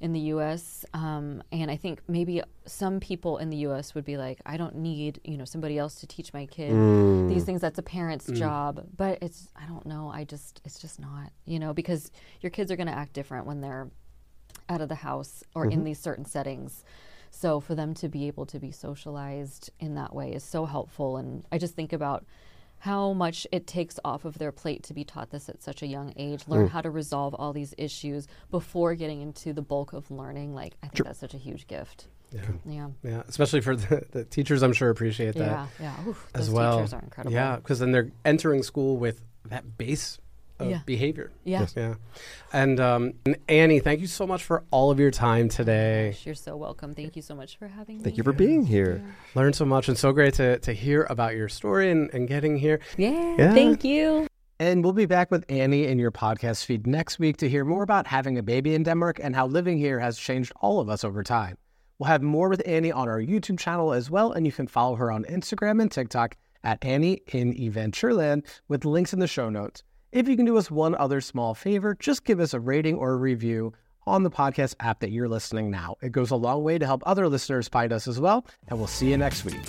in the U.S. Um, and I think maybe some people in the U.S. would be like, I don't need you know somebody else to teach my kid Mm. these things. That's a parent's job. But it's I don't know. I just it's just not you know because your kids are going to act different when they're out of the house or in these certain settings. So for them to be able to be socialized in that way is so helpful. And I just think about how much it takes off of their plate to be taught this at such a young age, learn mm. how to resolve all these issues before getting into the bulk of learning. Like I think that's such a huge gift. yeah, Yeah. yeah. Especially for the, the teachers, I'm sure appreciate that Yeah, yeah. Oof, as those well. teachers are incredible. Yeah, because then they're entering school with that base of Yeah. behavior. Yeah. Yeah. And, um, and Annie, thank you so much for all of your time today. Gosh, You're so welcome. Thank you so much for having me. Thank you for being here. Learned so much and so great to, to hear about your story and, and getting here. Yeah, Yeah. thank you. And we'll be back with Annie in your podcast feed next week to hear more about having a baby in Denmark and how living here has changed all of us over time. We'll have more with Annie on our YouTube channel as well, and you can follow her on Instagram and TikTok at Annie in Eventyrland with links in the show notes. If you can do us one other small favor, just give us a rating or a review on the podcast app that you're listening now. It goes a long way to help other listeners find us as well, and we'll see you next week.